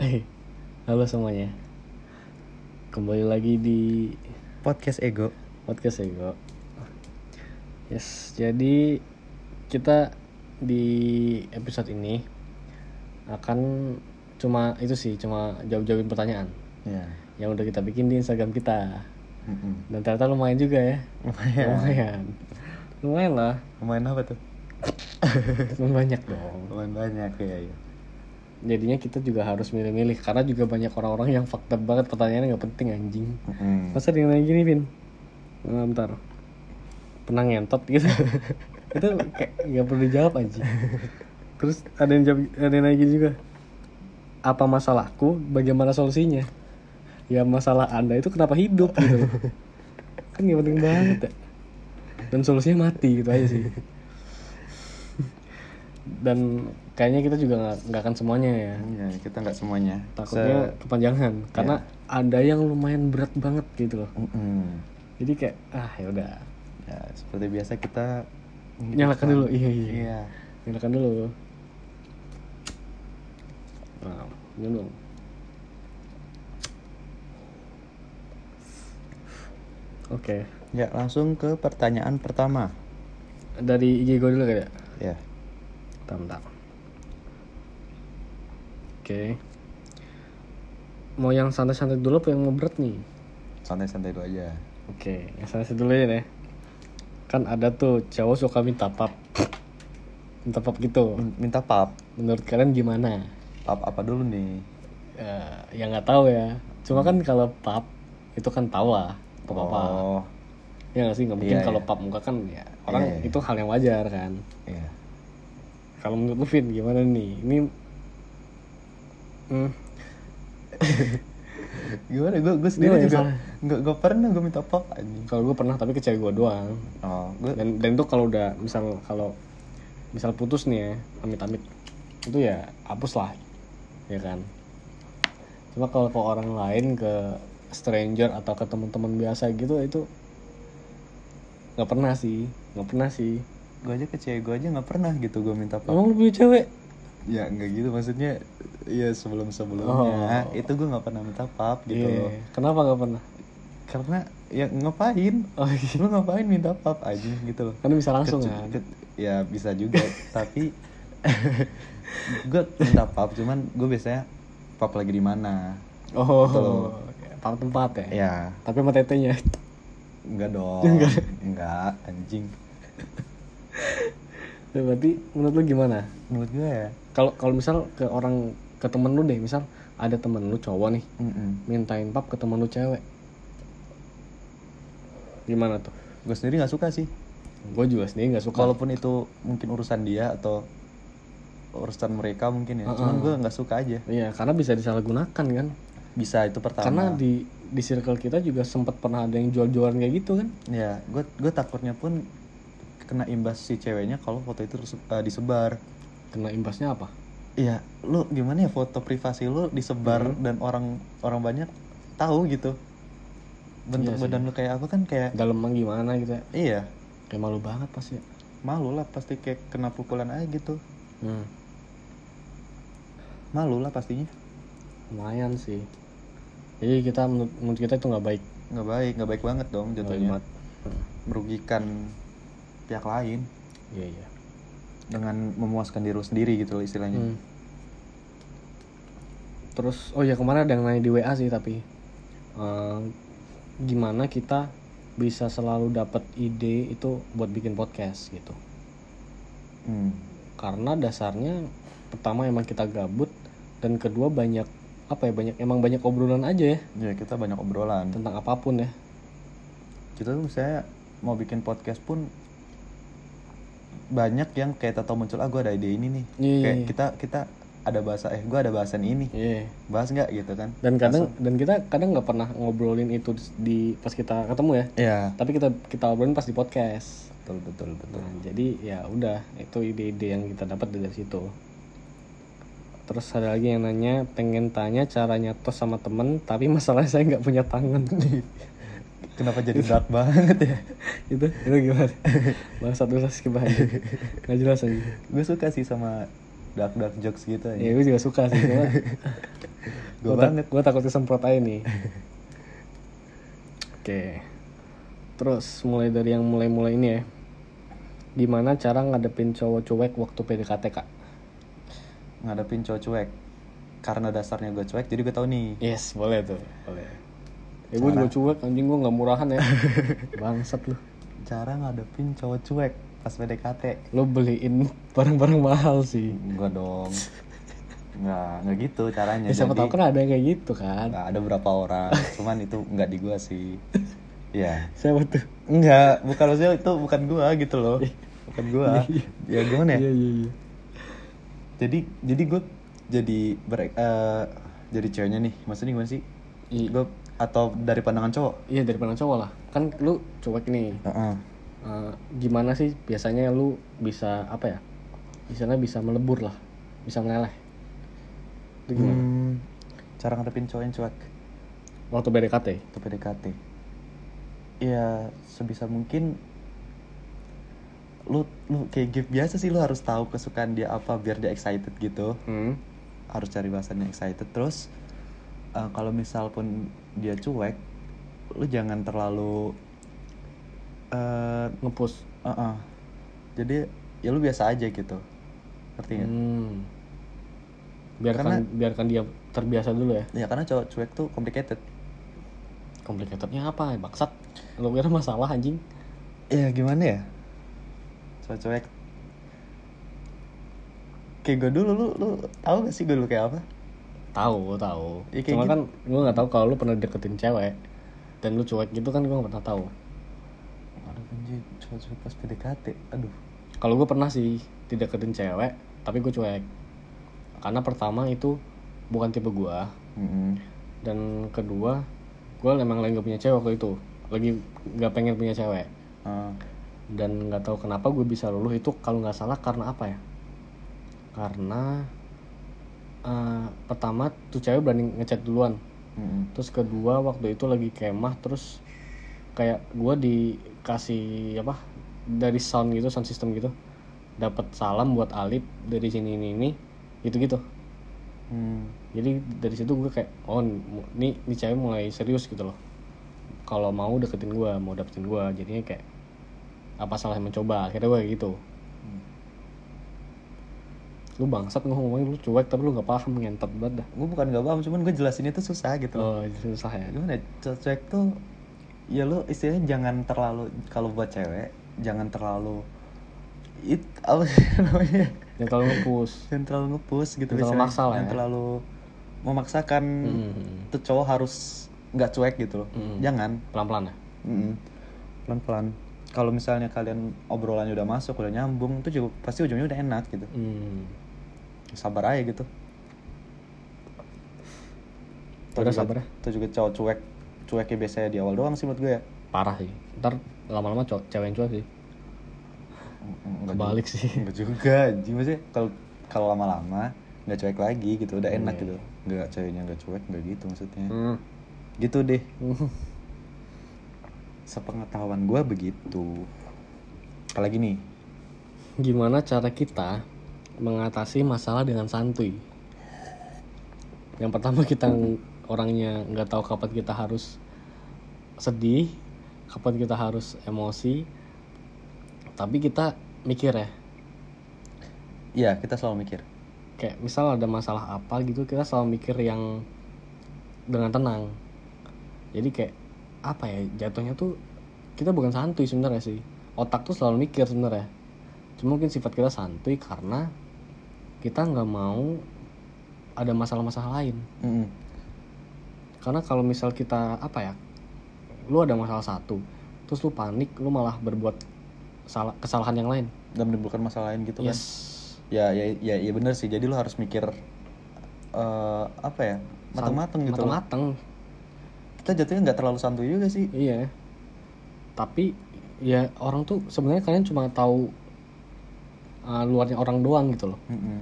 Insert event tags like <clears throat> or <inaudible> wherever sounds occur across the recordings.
Eh, halo semuanya. Kembali lagi di podcast ego podcast Ego. Yes, jadi kita di episode ini akan cuma itu sih, cuma jawab-jawabin pertanyaan ya yang udah kita bikin di Instagram kita. Mm-mm. Dan ternyata lumayan juga ya. lumayan Lumayan. Lumayan lah. lumayan apa tuh Lumayan banyak dong. lumayan banyak ya ya Jadinya kita juga harus milih-milih karena juga banyak orang-orang yang fakta banget pertanyaannya nggak penting anjing. Mm-mm. Masa dia nanya gini, Vin? Nah, bentar. Pernah ngentot gitu. <laughs> itu kayak nggak perlu dijawab aja. Terus ada yang jawab, ada yang gini juga. Apa masalahku? Bagaimana solusinya? Ya masalah anda itu kenapa hidup gitu. <laughs> kan nggak penting banget ya. Dan solusinya mati gitu aja sih. Dan kayaknya kita juga nggak akan semuanya ya. ya kita nggak semuanya. Takutnya kepanjangan karena ada yang lumayan berat banget gitu loh. Se- Mm-mm. Jadi kayak ah ya udah. Ya seperti biasa kita nyalakan dulu. Iya iya. Iya. Nyalakan dulu. Nah minum oke. Ya langsung ke pertanyaan pertama. Dari IG gue dulu kali ya? Ya. Bentar bentar oke. Mau yang santai-santai dulu apa yang mau berat nih? Santai-santai dulu aja. Oke yang santai dulu ya deh kan ada tuh cowok suka minta pap. Minta pap gitu. Min- minta pap? Menurut kalian gimana? Pap apa dulu nih? Eh, ya nggak tahu ya. Cuma kan kalau pap itu kan tahu lah pap apa? Oh. Ya nggak sih? Nggak mungkin Iya, kalau iya. pap muka kan ya orang Iya, iya. itu hal yang wajar kan. Iya. Kalau menurut lu Vin gimana nih? Ini hmm, <laughs> gimana? Gue gue sendiri Gimana juga nggak nggak pernah gue minta anjing. Kalau gue pernah tapi ke cewek gue doang. Oh gue dan dan itu kalau udah misal kalau misal putus nih ya amit-amit itu ya hapus lah ya kan? Cuma kalau ke orang lain ke stranger atau ke teman-teman biasa gitu itu nggak pernah sih nggak pernah sih. Gue aja ke cewek gue aja nggak pernah gitu gue minta pap emang lu punya cewek ya nggak gitu. Maksudnya ya sebelum sebelumnya Oh. itu gue nggak pernah minta pap gitu Iya. loh. Kenapa nggak pernah? Karena ya ngapain? Oh iya. Lu ngapain minta pap aja gitu loh. Karena bisa langsung kan? ke- ya bisa juga. <laughs> Tapi gue minta pap cuman gue biasanya pap lagi di mana. Oh Betul. tahu tempat ya? Ya tapi sama tetenya? Enggak dong. <laughs> Enggak anjing. Ya, berarti menurut lu gimana? Menurut gue ya kalau kalau misal ke orang ke temen lu deh misal ada temen lu cowok nih Mm-mm. mintain pap ke temen lu cewek. Gimana tuh? Gue sendiri nggak suka sih. Gue juga sendiri nggak suka. Walaupun itu mungkin urusan dia atau urusan mereka mungkin ya cuman Uh-uh. gue nggak suka aja. Iya karena bisa disalahgunakan kan? Bisa itu pertama. Karena di di circle kita juga sempat pernah ada yang jual-jualan kayak gitu kan? Ya gue gue takutnya pun kena imbas si ceweknya kalau foto itu eh, disebar kena imbasnya apa Iya, lu gimana ya foto privasi lu disebar Hmm. dan orang orang banyak tahu gitu. Bentuk Iya badan lu kayak apa kan kayak dalamnya gimana gitu ya iya, kayak malu banget pasti malu lah pasti kayak kena pukulan aja gitu. hmm. Malu lah pastinya. lumayan sih jadi kita menurut, menurut kita itu nggak baik nggak baik, nggak baik banget dong jatuhnya. Hmm. Merugikan pihak lain iya iya dengan memuaskan diri sendiri gitu loh istilahnya. Hmm. Terus oh ya kemarin ada yang nanya di WA sih tapi eh, gimana kita bisa selalu dapat ide itu buat bikin podcast gitu. Hmm. Karena dasarnya pertama emang kita gabut dan kedua banyak apa ya banyak emang banyak obrolan aja ya Ya kita banyak obrolan. tentang apa pun ya. Kita tuh misalnya mau bikin podcast pun banyak yang kayak tahu muncul ah gue ada ide ini nih. Iya, kayak iya. kita kita ada bahasa eh gue ada bahasan ini Iya. bahas nggak gitu kan Dan kadang dan kita kadang nggak pernah ngobrolin itu di pas kita ketemu ya. ya Tapi kita kita obrolin pas di podcast. betul betul betul Nah, jadi ya udah itu ide-ide yang kita dapat dari situ. Terus ada lagi yang nanya pengen tanya caranya tos sama temen tapi masalahnya saya nggak punya tangan. <laughs> kenapa jadi dark banget ya <laughs> itu itu gimana? Bahas satu skip aja. Nggak jelas aja. gue suka sih sama dark dark jokes gitu Ya ya gue juga suka sih cuma <laughs> Gue banget. Gue takut disemprot aja nih. <laughs> Oke. Terus mulai dari yang mulai-mulai ini ya. Gimana cara ngadepin cowok cuek waktu PDKT kak? Ngadepin cowok cuek. Karena dasarnya gue cuek, jadi gue tau nih. Yes, boleh tuh, boleh. Ya gue juga cuek, anjing gue nggak murahan ya. <laughs> Bangsat lu. Cara ngadepin cowok cuek pas PDKT. Lu beliin barang-barang mahal sih. Enggak dong. Enggak, enggak gitu caranya. Ya, siapa tahu kan ada yang kayak gitu kan. Nggak, ada beberapa orang, cuman itu nggak di gua sih. Iya. Siapa tuh? Enggak, bukan maksudnya itu bukan gua gitu loh. Bukan gua. ya gimana ya? Iya iya iya. Jadi jadi gua jadi ber, eh, jadi ceweknya nih. Maksudnya gimana sih? Gua atau dari pandangan cowok? Iya dari pandang cowok lah. Kan lu cuek nih. Heeh. Eh, gimana sih biasanya lu bisa apa ya? Misalnya bisa melebur lah, bisa meleleh. Itu gimana? Hmm, cara ngadepin cowok yang cuek Waktu BDKT. ke PDKT. Ya sebisa mungkin lu lu kayak gift biasa sih lu harus tahu kesukaan dia apa biar dia excited gitu. Hmm. harus cari bahasannya excited terus eh, kalau misal pun dia cuek lu jangan terlalu eh Ngepush. uh-uh. jadi ya lu biasa aja gitu ngerti nggak Hmm. Biarkan Karena- biarkan dia terbiasa dulu ya. ya karena cowok cuek tuh complicated Komplikatednya apa? Bangsat. Lu kira masalah anjing. ya gimana ya cowok cuek kayak gue dulu lu lu tahu gak sih gue dulu kayak apa Tahu, tahu. Ya, Cuma gitu. kan gue nggak tahu kalau lu pernah deketin cewek dan lu cuek gitu kan gue nggak pernah tahu. aduh anjir cowok cuek pas PDKT aduh Kalau gue pernah sih dideketin cewek, tapi gue cuek. Karena pertama itu bukan tipe gue, Mm-mm. dan kedua gue emang lagi gak punya cewek waktu itu, lagi nggak pengen punya cewek. Ah, Dan nggak tahu kenapa gue bisa luluh itu kalau nggak salah karena apa ya? Karena eh, pertama tuh cewek berani ngechat duluan, mm-mm. terus kedua waktu itu lagi kemah terus kayak gue dikasih apa dari sound gitu sound system gitu. Dapat salam buat Alip dari sini ini ini gitu gitu Hmm. jadi dari situ gue kayak oh nih nih cewek mulai serius gitu loh. Kalau mau deketin gue mau dapetin gue jadinya kayak apa salahnya mencoba? Akhirnya gue gitu lu bangsat lu ngomongin lu cuek tapi lu nggak paham ngentot banget dah. Gue bukan gak paham cuman gue jelasin itu susah gitu. Oh susah ya. Gimana ya, cuek tuh ya lu istilahnya jangan terlalu kalau buat cewek jangan terlalu it apa sih <laughs> namanya? Yang terlalu ngepush jangan terlalu ngepush gitu Jangan terlalu maksa lah jangan ya. terlalu memaksakan Hmm. tuh cowok harus nggak cuek gitu loh. Hmm. jangan. Pelan pelan ya? Pelan pelan kalau misalnya kalian obrolannya udah masuk udah nyambung itu juga pasti ujungnya udah enak gitu. Hmm. Sabar aja gitu Udah juga- sabar ya. Itu juga cowok cuek Cueknya biasanya di awal doang sih menurut gue ya parah sih ntar lama lama cowok cewek yang cuek sih Enggak Kebalik juga. sih. <laughs> Enggak juga anjing maksudnya kalau kalau lama-lama nggak cuek lagi gitu udah enak Iya. gitu nggak ceweknya nggak cuek nggak gitu maksudnya hmm. gitu deh sepengetahuan gue begitu apalagi nih gimana cara kita mengatasi masalah dengan santuy. Yang pertama kita ng- orangnya nggak tahu kapan kita harus sedih kapan kita harus emosi tapi kita mikir ya. Iya kita selalu mikir. Kayak misal ada masalah apa gitu kita selalu mikir yang dengan tenang. Jadi kayak apa ya jatuhnya tuh kita bukan santuy sebenarnya sih. Otak tuh selalu mikir sebenarnya cuma mungkin sifat kita santuy karena kita nggak mau ada masalah-masalah lain. Mm-mm. karena kalau misal kita apa ya lu ada masalah satu terus lu panik lu malah berbuat salah kesalahan yang lain. Dan menimbulkan masalah lain gitu kan? Yes. Ya ya ya ya bener sih. Jadi lu harus mikir eh apa ya matang-matang gitu matang-matang kita jatuhnya nggak terlalu santuy juga sih. Iya. Tapi ya orang tuh sebenarnya kalian cuma tahu uh, luarnya orang doang gitu loh. Mm-mm.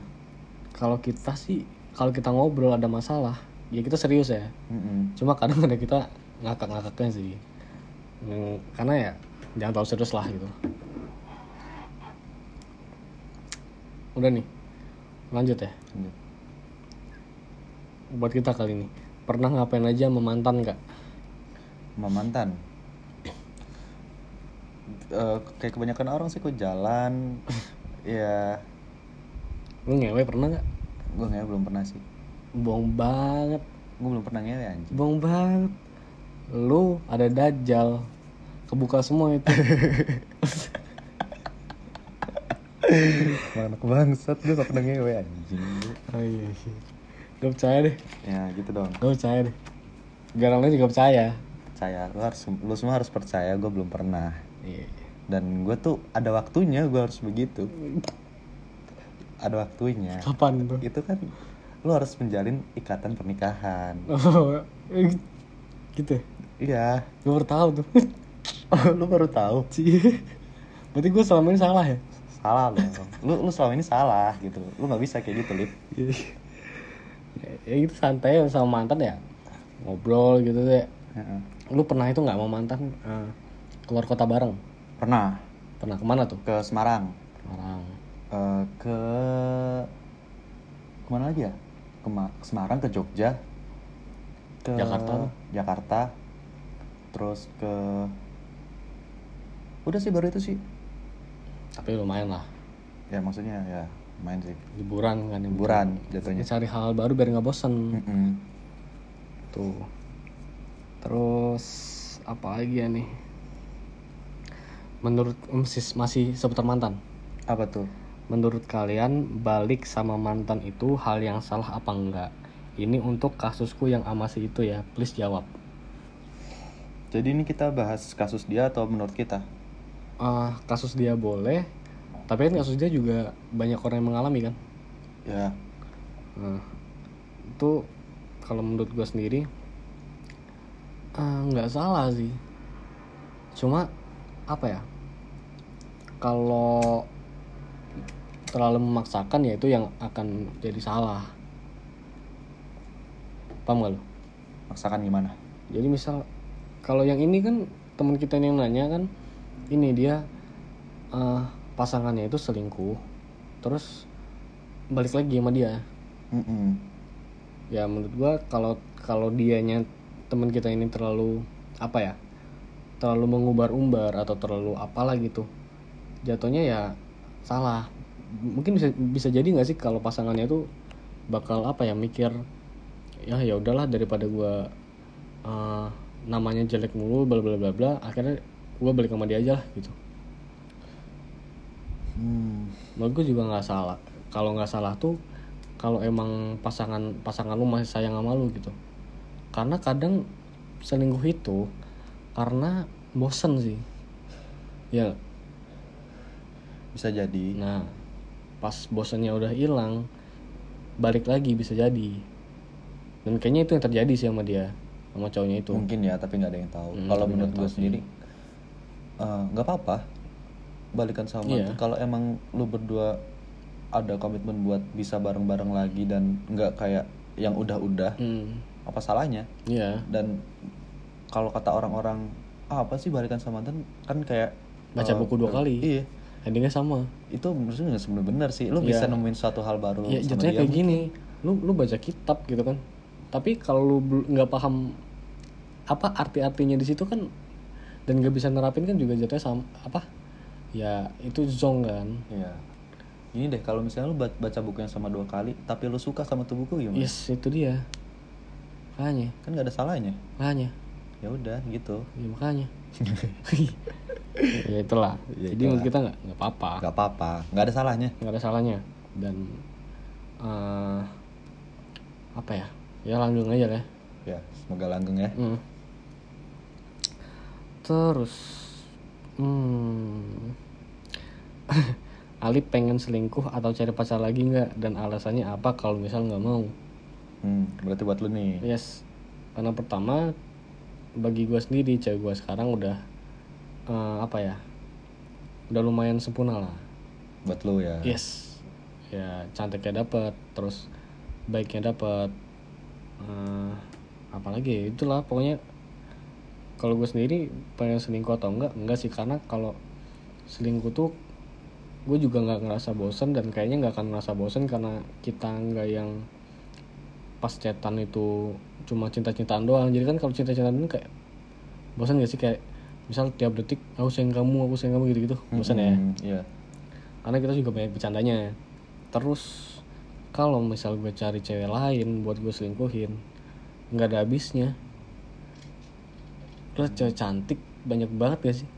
Kalau kita sih kalau kita ngobrol ada masalah, ya kita serius ya. Mm-mm. Cuma kadang ada kita ngakak-ngakaknya sih. Hmm, karena ya jangan terlalu serius lah gitu. Udah nih. Lanjut ya. Lanjut. buat kita kali ini pernah ngapain aja sama mantan nggak sama mantan Eh, kayak kebanyakan orang sih kok jalan ya lu ngewe pernah nggak? Gue ngewe belum pernah sih. Bohong banget. Gue belum pernah ngewe anjing. Bohong banget. Lu ada dajal kebuka semua itu. Anak bangsat gue gak pernah ngewe anjing. Oh iya iya. Gak percaya deh. Ya gitu dong. Gak percaya deh. Garang juga percaya. Percaya. Lu harus lu semua harus percaya gue belum pernah. Iya dan gue tuh ada waktunya gue harus begitu. Ada waktunya. Kapan tuh? Itu kan lu harus menjalin ikatan pernikahan. Oh gitu ya? iya. Gue baru tahu tuh. <laughs> Lu baru tahu? Cie. berarti gue selama ini salah ya? Salah lo lu lu selama ini salah gitu. Lu nggak bisa kayak gitu lip. Ya, ya gitu santai sama mantan ya. Ngobrol gitu deh Heeh. lu pernah itu nggak sama mantan eh, keluar kota bareng pernah. Pernah ke mana tuh? Ke Semarang. Semarang. Eh, ke ke mana lagi ya? Ke Ma- Semarang ke Jogja. Ke Jakarta. Jakarta. Terus ke udah sih baru itu sih. Tapi lumayan lah. Ya maksudnya ya main sih. Liburan kan liburan jatuhnya. Cari hal baru biar nggak bosen. Mm-mm. tuh. Terus apa lagi ya nih menurut masih masih seputar mantan. Apa tuh? Menurut kalian balik sama mantan itu hal yang salah apa enggak? Ini untuk kasusku yang amasi itu ya please jawab. Jadi ini kita bahas kasus dia atau menurut kita? Ah, kasus dia boleh tapi kan kasus dia juga banyak orang yang mengalami kan? Ya. Nah, itu kalau menurut gue sendiri ah, nggak salah sih. Cuma apa ya kalau terlalu memaksakan ya itu yang akan jadi salah paham gak lo? maksakan gimana jadi misal kalau yang ini kan teman kita yang nanya kan ini dia eh, pasangannya itu selingkuh terus balik lagi sama dia Mm-mm. ya menurut gua kalau kalau dianya teman kita ini terlalu apa ya terlalu mengubar-umbar atau terlalu apalah gitu jatuhnya ya salah. Mungkin bisa bisa jadi nggak sih kalau pasangannya itu bakal apa ya mikir ya ya udahlah daripada gua eh, namanya jelek mulu bla bla bla bla akhirnya gua balik sama dia aja lah gitu. Hmm. menurut gue juga nggak salah. Kalau nggak salah tuh kalau emang pasangan pasangan lu masih sayang sama lu gitu. Karena kadang selingkuh itu karena bosen sih. Ya bisa jadi. Nah pas bosennya udah hilang balik lagi bisa jadi. Dan kayaknya itu yang terjadi sih sama dia sama cowoknya itu. Mungkin ya tapi nggak ada yang tahu. Hmm, kalau menurut gue sendiri eh, nggak apa-apa. Balikan sama. Mantan. kalau emang lu berdua ada komitmen buat bisa bareng-bareng lagi dan nggak kayak yang udah-udah hmm. apa salahnya? Iya. Dan kalau kata orang-orang ah, apa sih balikan sama mantan? Kan kayak Baca eh, buku dua eh, kali. iya endingnya sama. Itu menurutnya nggak sebenarnya benar sih. Lu Iya. bisa nemuin suatu hal baru ya sama jatuhnya dia kayak gini. lu lu baca kitab gitu kan. Tapi kalau lu nggak paham apa arti-artinya di situ kan dan nggak bisa nerapin kan juga jatuhnya sama apa? Ya itu zong kan. Iya. Ini deh kalau misalnya lu ba- baca buku yang sama dua kali tapi lu suka sama tuh buku gimana? yes itu dia. Makanya. Kan nggak ada salahnya. makanya. Ya udah gitu. ya makanya <laughs> ya itulah Ya jadi menurut kita nggak nggak apa-apa Gak apa-apa, nggak ada salahnya. nggak ada salahnya dan eh, apa ya ya langgeng aja lah Ya, semoga langgeng ya. Hmm. Terus, hmm, <laughs> Ali pengen selingkuh atau cari pacar lagi nggak? Dan alasannya apa kalau misal nggak mau? Hmm, berarti buat lu nih. Yes, karena pertama bagi gue sendiri cewek gue sekarang udah eh, apa ya? Udah lumayan sempurna lah. Buat lu ya. Yes, ya cantiknya dapat, terus baiknya dapat. Eh, apalagi ya, itulah pokoknya kalau gue sendiri pengen selingkuh atau enggak enggak sih karena kalau selingkuh tuh gue juga nggak ngerasa bosen dan kayaknya nggak akan ngerasa bosen karena kita nggak yang pas chatan itu cuma cinta-cintaan doang jadi kan kalau cinta-cintaan ini kayak bosan gak sih kayak misal tiap detik aku sayang kamu aku sayang kamu gitu-gitu bosan ya Hmm, Iya. karena kita juga banyak bercandanya terus kalau misal gue cari cewek lain buat gue selingkuhin nggak ada habisnya terus cewek cantik banyak banget gak sih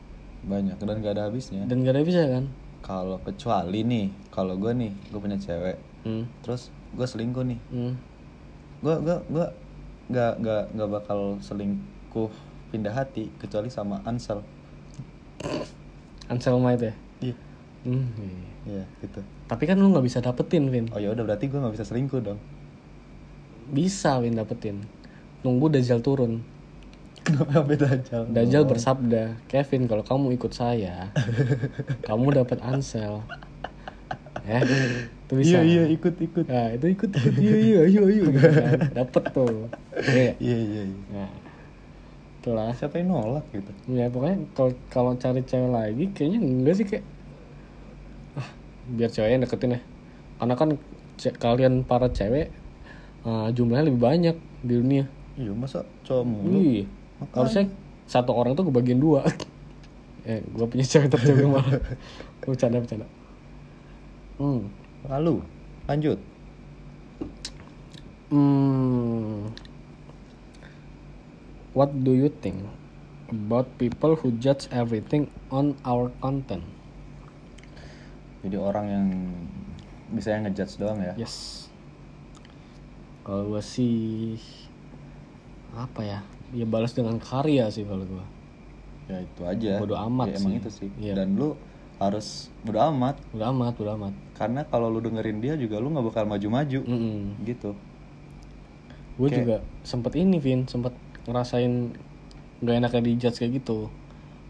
Banyak dan gak ada habisnya. dan gak ada habisnya kan Kalau kecuali nih, kalau gue nih, gue punya cewek, hmm. terus gue selingkuh nih, Hmm. gue gue gue nggak nggak nggak bakal selingkuh pindah hati kecuali sama Ansel. Anselmite ya Iya. hmm. iya. Iya gitu. tapi kan lu nggak bisa dapetin Vin Oh ya udah berarti gue nggak bisa selingkuh dong. bisa Vin dapetin nunggu Dajjal turun Kenapa beda aja? Dajjal bersabda Kevin kalau kamu ikut saya <laughs> kamu dapat Ansel ya itu bisa Iya iya ikut ikut. Nah, itu ikut ikut iya iya iya iya gitu kan. Dapet tuh. Iya. Iya iya. iya. Nah. Itulah. Siapa yang nolak gitu? Ya pokoknya kalau kalau cari cewek lagi kayaknya enggak sih kayak ah biar ceweknya deketin ya. Karena kan kalian para cewek eh, jumlahnya lebih banyak di dunia. Iya masa cowok mulu? Iya. Harusnya satu orang tuh kebagian dua. <laughs> eh, gua punya cewek tercewek malah. <laughs> Bercanda bercanda. Hmm. Lalu lanjut. Hmm. What do you think about people who judge everything on our content? Jadi orang yang bisa yang ngejudge doang ya? Yes. Kalau gue sih apa ya? Ya balas dengan karya sih kalau gue. Ya itu aja. Bodo amat Ya, Emang sih. itu sih. Iya. Dan lu harus bodo amat Udah amat, udah amat. karena kalau lu dengerin dia juga lu nggak bakal maju-maju Mm gitu. Gue juga sempet ini, Vin, sempet ngerasain gak enaknya dijudge kayak gitu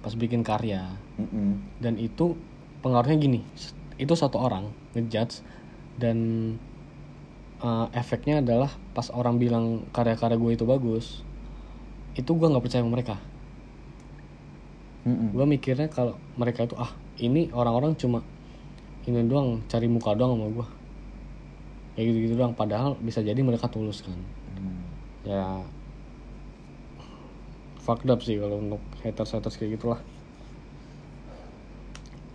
pas bikin karya. Mm-mm. dan itu pengaruhnya gini itu satu orang ngejudge dan uh, efeknya adalah pas orang bilang karya-karya gue itu bagus itu gue nggak percaya sama mereka Mm-mm. gue mikirnya kalau mereka itu ah ini orang-orang cuma ini doang cari muka doang sama gue kayak gitu-gitu doang padahal bisa jadi mereka tulus kan Hmm. ya fucked up sih kalau untuk haters haters kayak gitulah.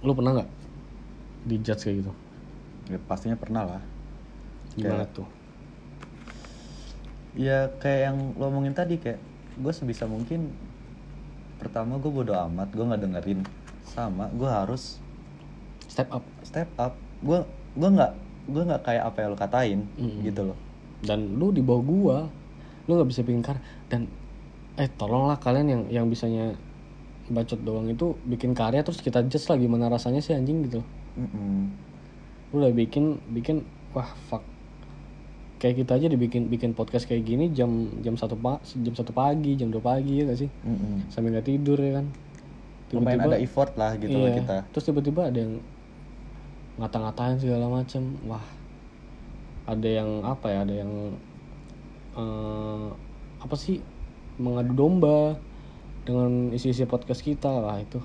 Lu pernah nggak dijudge kayak gitu? Ya, pastinya pernah lah. gimana Kayak- tuh? Ya kayak yang lo omongin tadi kayak gue sebisa mungkin pertama gue bodo amat gue nggak dengerin. Sama gue harus step up. step up. Gue gue nggak gue nggak kayak apa yang lo katain Mm-mm. gitu loh. Dan lu di bawah gua lu nggak bisa karya dan eh tolonglah kalian yang yang bisanya bacot doang itu bikin karya terus kita judge lah gimana rasanya sih anjing gitu. Mm-mm. lu udah bikin bikin wah fuck. Kayak kita aja dibikin bikin podcast kayak gini jam jam satu pa, jam satu pagi jam dua pagi ya gak sih? Mm-mm. sampai nggak tidur ya kan? Lumayan ada effort lah gitu loh iya. kita. Terus tiba-tiba ada yang ngata-ngatain segala macam wah. Ada yang apa ya? Ada yang eh, apa sih mengadu domba dengan isi-isi podcast kita lah itu.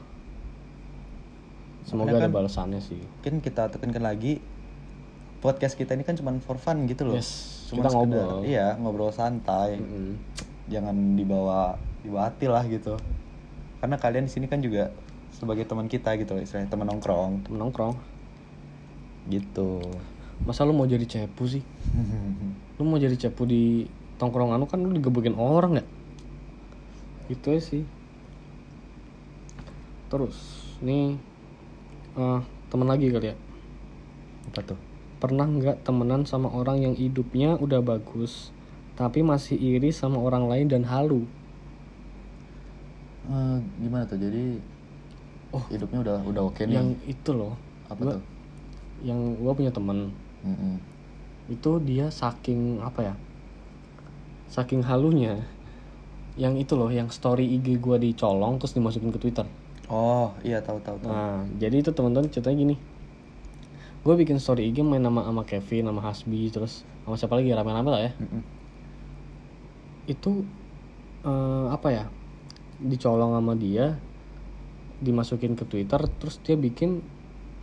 Semoga Makanya ada kan- balasannya sih. mungkin kita tekankan lagi podcast kita ini kan cuma for fun gitu loh. Yes, cuma kita sekedar ngobrol. iya ngobrol santai. Mm-mm. jangan dibawa dibawa hati lah gitu. Karena kalian di sini kan juga sebagai teman kita gitu loh istilahnya teman nongkrong. Temen nongkrong. Gitu. Masa lu mau jadi cepu sih? <laughs> Lu mau jadi cepu di tongkrongan lu kan lu digebukin orang nggak itu aja sih. Terus nih eh teman lagi kali ya? Apa tuh? Pernah nggak temenan sama orang yang hidupnya udah bagus tapi masih iri sama orang lain dan halu? Eh, gimana tuh? Jadi Oh. hidupnya udah udah oke nih. Yang itu loh. Apa gua- tuh? yang gua punya temen. Mm-mm. itu dia saking apa ya? Saking halunya yang itu loh yang story IG gua dicolong terus dimasukin ke Twitter oh iya tahu tahu tahu Nah, jadi itu teman-teman ceritanya gini. Gue bikin story IG main nama sama Kevin, sama Hasbi, terus sama siapa lagi rame-rame lah ya. Mm-mm. Itu eh, apa ya? Dicolong sama dia, dimasukin ke Twitter, terus dia bikin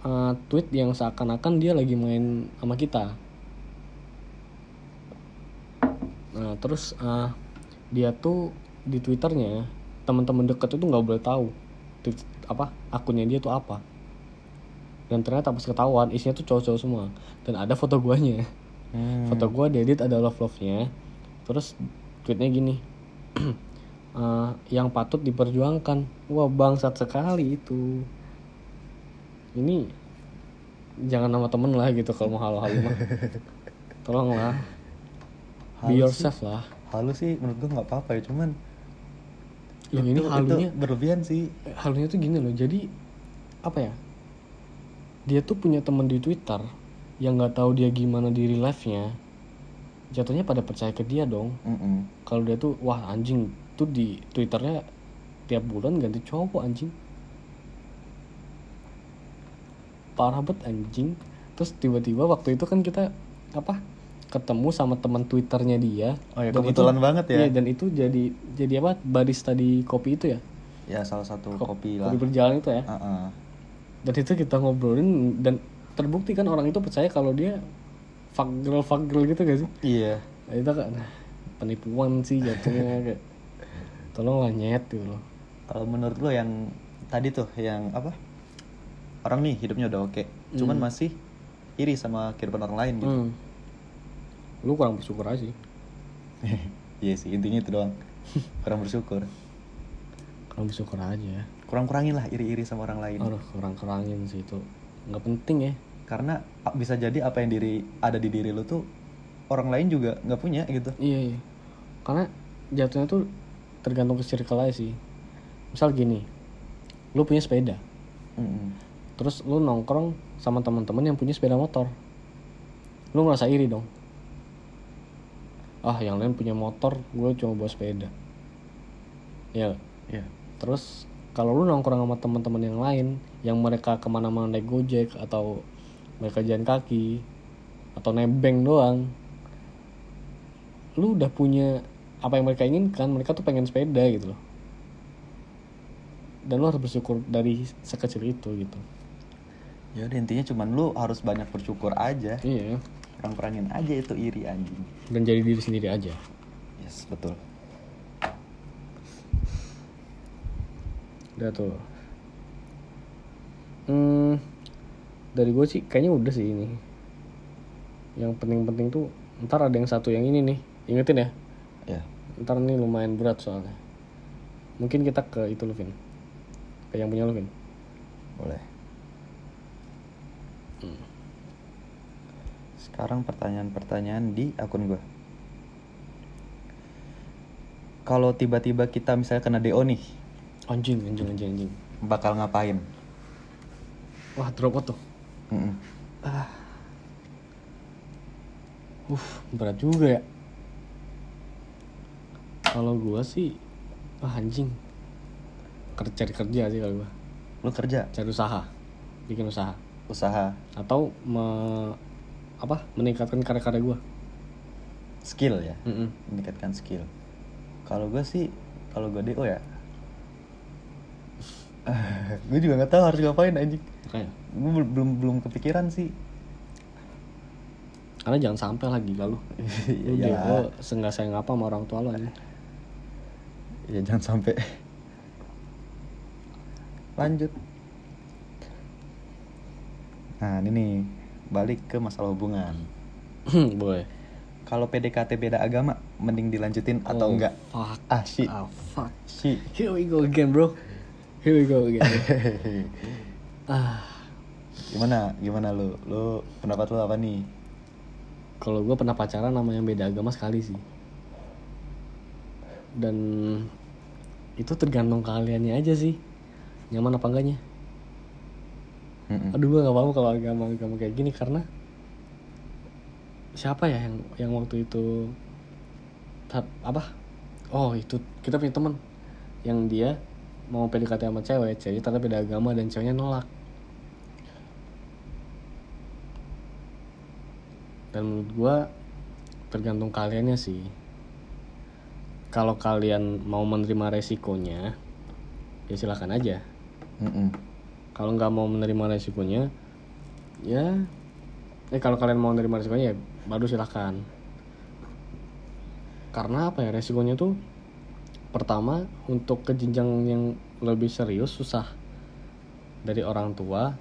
eh, tweet yang seakan-akan dia lagi main sama kita. Nah, terus eh, dia tuh di twitternya teman-teman deket itu nggak boleh tahu tweet- apa akunnya dia tuh apa. Dan ternyata pas ketahuan isinya tuh cowok-cowok semua. Dan ada foto guanya. Hmm. foto gua diedit ada love love nya terus tweetnya gini <clears throat> eh, yang patut diperjuangkan. Wah bangsat sekali itu. Ini jangan nama temen lah gitu kalau mau halu-halu mah. <laughs> Tolonglah. Be yourself lah Halu sih menurut gua nggak apa-apa ya, cuman Loh, ini halunya itu berlebihan sih. halunya tuh gini loh jadi apa ya dia tuh punya temen di twitter yang nggak tahu dia gimana di real life nya jatuhnya pada percaya ke dia dong Mm-mm. kalau dia tuh wah anjing tuh di twitternya tiap bulan ganti cowok anjing parah banget anjing terus tiba-tiba waktu itu kan kita apa ketemu sama teman twitternya dia Oh ya, Dan kebetulan itu- banget ya. iya, dan itu jadi jadi apa barista di kopi itu ya Ya salah satu Ko- kopi lah. kopi berjalan itu ya Heeh. dan itu kita ngobrolin dan terbukti kan orang itu percaya kalau dia fuck girl fuck girl gitu gak sih Iya. Nah, itu kan nah, penipuan sih jatuhnya <laughs> kayak tolonglah nyet gitu loh Kalau menurut lo yang tadi tuh yang apa? Orang nih hidupnya udah oke, cuman masih iri sama kehidupan orang lain gitu. Hmm. Lu kurang bersyukur aja sih <laughs> Iya sih intinya itu doang. <laughs> Kurang bersyukur. kurang bersyukur aja ya Kurang-kurangin lah iri-iri sama orang lain. aduh kurang kurangin sih itu nggak penting ya Karena bisa jadi apa yang diri ada di diri lo tuh orang lain juga nggak punya gitu. iya iya karena jatuhnya tuh tergantung ke circle aja sih misal gini lu punya sepeda Mm-mm. terus lu nongkrong sama teman-teman yang punya sepeda motor lu ngerasa iri dong ah yang lain punya motor gue cuma bawa sepeda. Ya Iya. terus kalau lu nongkrong sama teman-teman yang lain yang mereka ke mana-mana naik gojek atau mereka jalan kaki atau nebeng doang lu udah punya apa yang mereka inginkan mereka tuh pengen sepeda gitu loh. Dan lu harus bersyukur dari sekecil itu gitu. Ya intinya cuman lu harus banyak bersyukur aja. iya Kurang-kurangin aja itu iri anjing. dan jadi diri sendiri aja. Yes, betul. udah tuh. Hmm, dari gue sih kayaknya udah sih ini. Yang penting-penting tuh ntar ada yang satu yang ini nih. Ingetin ya? Ya. ntar ini lumayan berat soalnya. Mungkin kita ke itu lu Vin ke yang punya lu Vin Boleh. Sekarang pertanyaan-pertanyaan di akun gue. Kalau tiba-tiba kita misalnya kena DO nih, anjing anjing anjing anjing. bakal ngapain? wah drop out tuh. Mm-mm. uh berat juga ya. Kalau gua sih wah anjing. Kerja cari kerja sih kalau gua. Lu kerja, cari usaha. Bikin usaha. Usaha, atau me- apa meningkatkan karya-karya gua skill ya, Mm-mm. meningkatkan skill. Kalau gue sih, kalau gue DO ya, <laughs> gue juga nggak tahu harus ngapain anjing. Makanya. Gue belum belum kepikiran sih. karena jangan sampai lagi lalu <laughs> lu Iya. DO seenggak sayang apa sama orang tua lu anjing Ya jangan sampai. Lanjut. Nah ini nih balik ke masalah hubungan. boleh Kalau PDKT beda agama, mending dilanjutin atau Oh, enggak? fuck Ah shit. ah fuck Shit. here we go again bro here we go again <laughs> ah gimana? Gimana lu? Lu pendapat lu apa nih? kalau gue pernah pacaran sama yang beda agama sekali sih dan itu tergantung kaliannya aja sih nyaman apa enggaknya Mm-mm. aduh gue nggak paham kalau agama agama kayak gini karena siapa ya yang yang waktu itu ta- apa oh itu kita punya teman yang dia mau PDKT sama cewek cewek ternyata beda agama dan ceweknya nolak dan menurut gue tergantung kaliannya sih kalau kalian mau menerima resikonya ya silahkan aja Mm-mm. Kalau nggak mau menerima resikonya ya eh kalau kalian mau menerima resikonya ya baru silahkan karena apa ya resikonya tuh pertama untuk ke jenjang yang lebih serius susah. Dari orang tua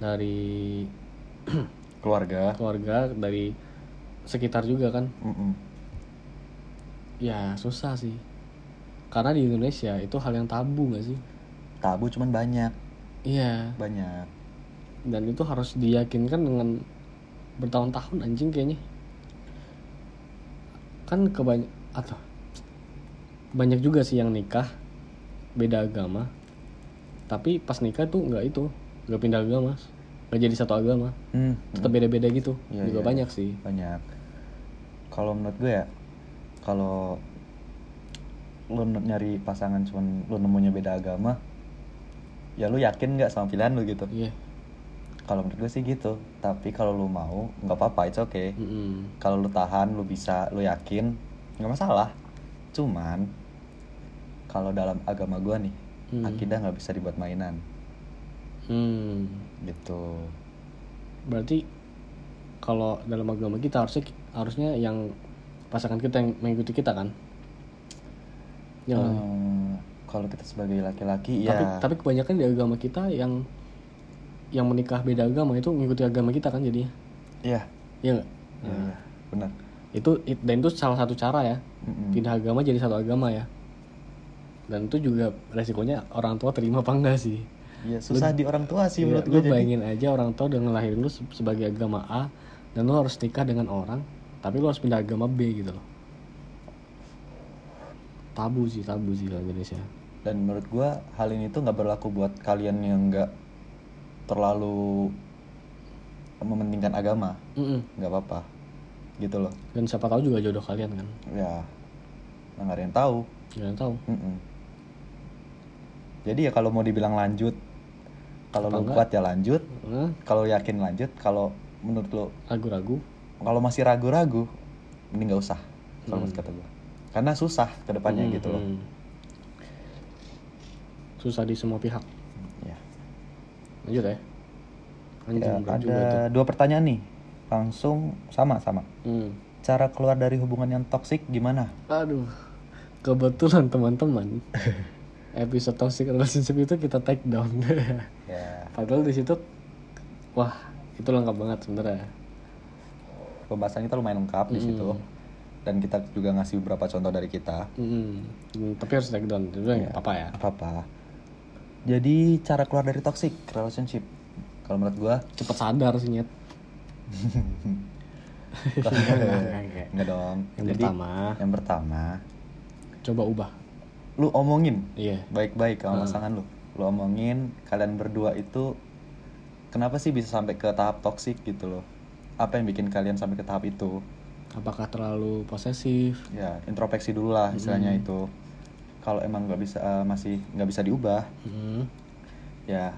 dari <clears throat> keluarga. keluarga dari sekitar juga kan. Mm-mm. ya susah sih. Karena di Indonesia itu hal yang tabu gak sih? Tabu cuman banyak iya. Banyak. Dan itu harus diyakinkan dengan bertahun-tahun anjing kayaknya. Kan kebanyak atau banyak juga sih yang nikah beda agama. Tapi pas nikah tuh nggak itu nggak pindah agama nggak jadi satu agama. Hmm, tetap beda-beda gitu. Iya, juga iya. banyak sih. Banyak. Kalau menurut gue ya kalau lu nyari pasangan cuman lu nemunya beda agama ya lu yakin nggak sama pilihan lu gitu? Iya. Kalau menurut gue sih gitu. Tapi kalau lu mau nggak apa-apa it's okay. Mm-mm. kalau lu tahan lu bisa lu yakin nggak masalah. Cuman kalau dalam agama gua nih Hmm. akidah nggak bisa dibuat mainan. Hmm. gitu. Berarti kalau dalam agama kita harusnya harusnya yang pasangan kita yang mengikuti kita kan? Ya? Eh, kalau kita sebagai laki-laki tapi ya. Tapi kebanyakan di agama kita yang yang menikah beda agama itu mengikuti agama kita kan jadinya. Iya. Iya nggak? iya, iya, benar. Itu it- dan itu salah satu cara ya. Mm-mm. pindah agama jadi satu agama ya. Dan itu juga resikonya orang tua terima apa enggak sih? Iya susah di orang tua sih Iya, menurut lu gue jadi. bayangin aja orang tua udah ngelahirin lu se- sebagai agama A dan lu harus nikah dengan orang tapi lu harus pindah agama B gitu loh. Tabu sih tabu sih kalau Indonesia Dan menurut gue hal ini tuh nggak berlaku buat kalian yang nggak terlalu mementingkan agama, nggak apa-apa, gitu loh. dan siapa tahu juga jodoh kalian kan Ya, nggak ada yang tahu. jangan tahu Mm-mm. Jadi ya kalau mau dibilang lanjut, kalau lu enggak? kuat ya lanjut, Nah, kalau yakin lanjut, kalau menurut lu ragu-ragu kalau masih ragu-ragu, mending nggak usah. Kalau Hmm. kata gue, karena susah ke depannya Hmm, gitu loh. hmm. Susah di semua pihak Ya. lanjut ya anjing Ya, berat juga ada dua pertanyaan nih, langsung sama-sama. Hmm. Cara keluar dari hubungan yang toksik gimana? aduh kebetulan teman-teman <laughs> episode toxic relationship itu kita take down <laughs> Ya, padahal di situ wah itu lengkap banget sebenarnya pembahasan kita lumayan lengkap di situ. Dan kita juga ngasih beberapa contoh dari kita. Hmm, hmm, tapi harus take down itu nggak apa-apa ya Apa-apa. Jadi cara keluar dari toxic relationship. Kalau menurut gua cepet sadar sih nyet <laughs> enggak dong. yang Jadi pertama yang pertama, coba ubah lu omongin iya baik-baik Hmm. sama pasangan lu. Lu omongin kalian berdua itu kenapa sih bisa sampai ke tahap toxic gitu loh? Apa yang bikin kalian sampai ke tahap itu? apakah terlalu posesif Ya, introspeksi dulu lah istilahnya Hmm. itu. Kalau emang nggak bisa eh, masih nggak bisa diubah, Hmm, ya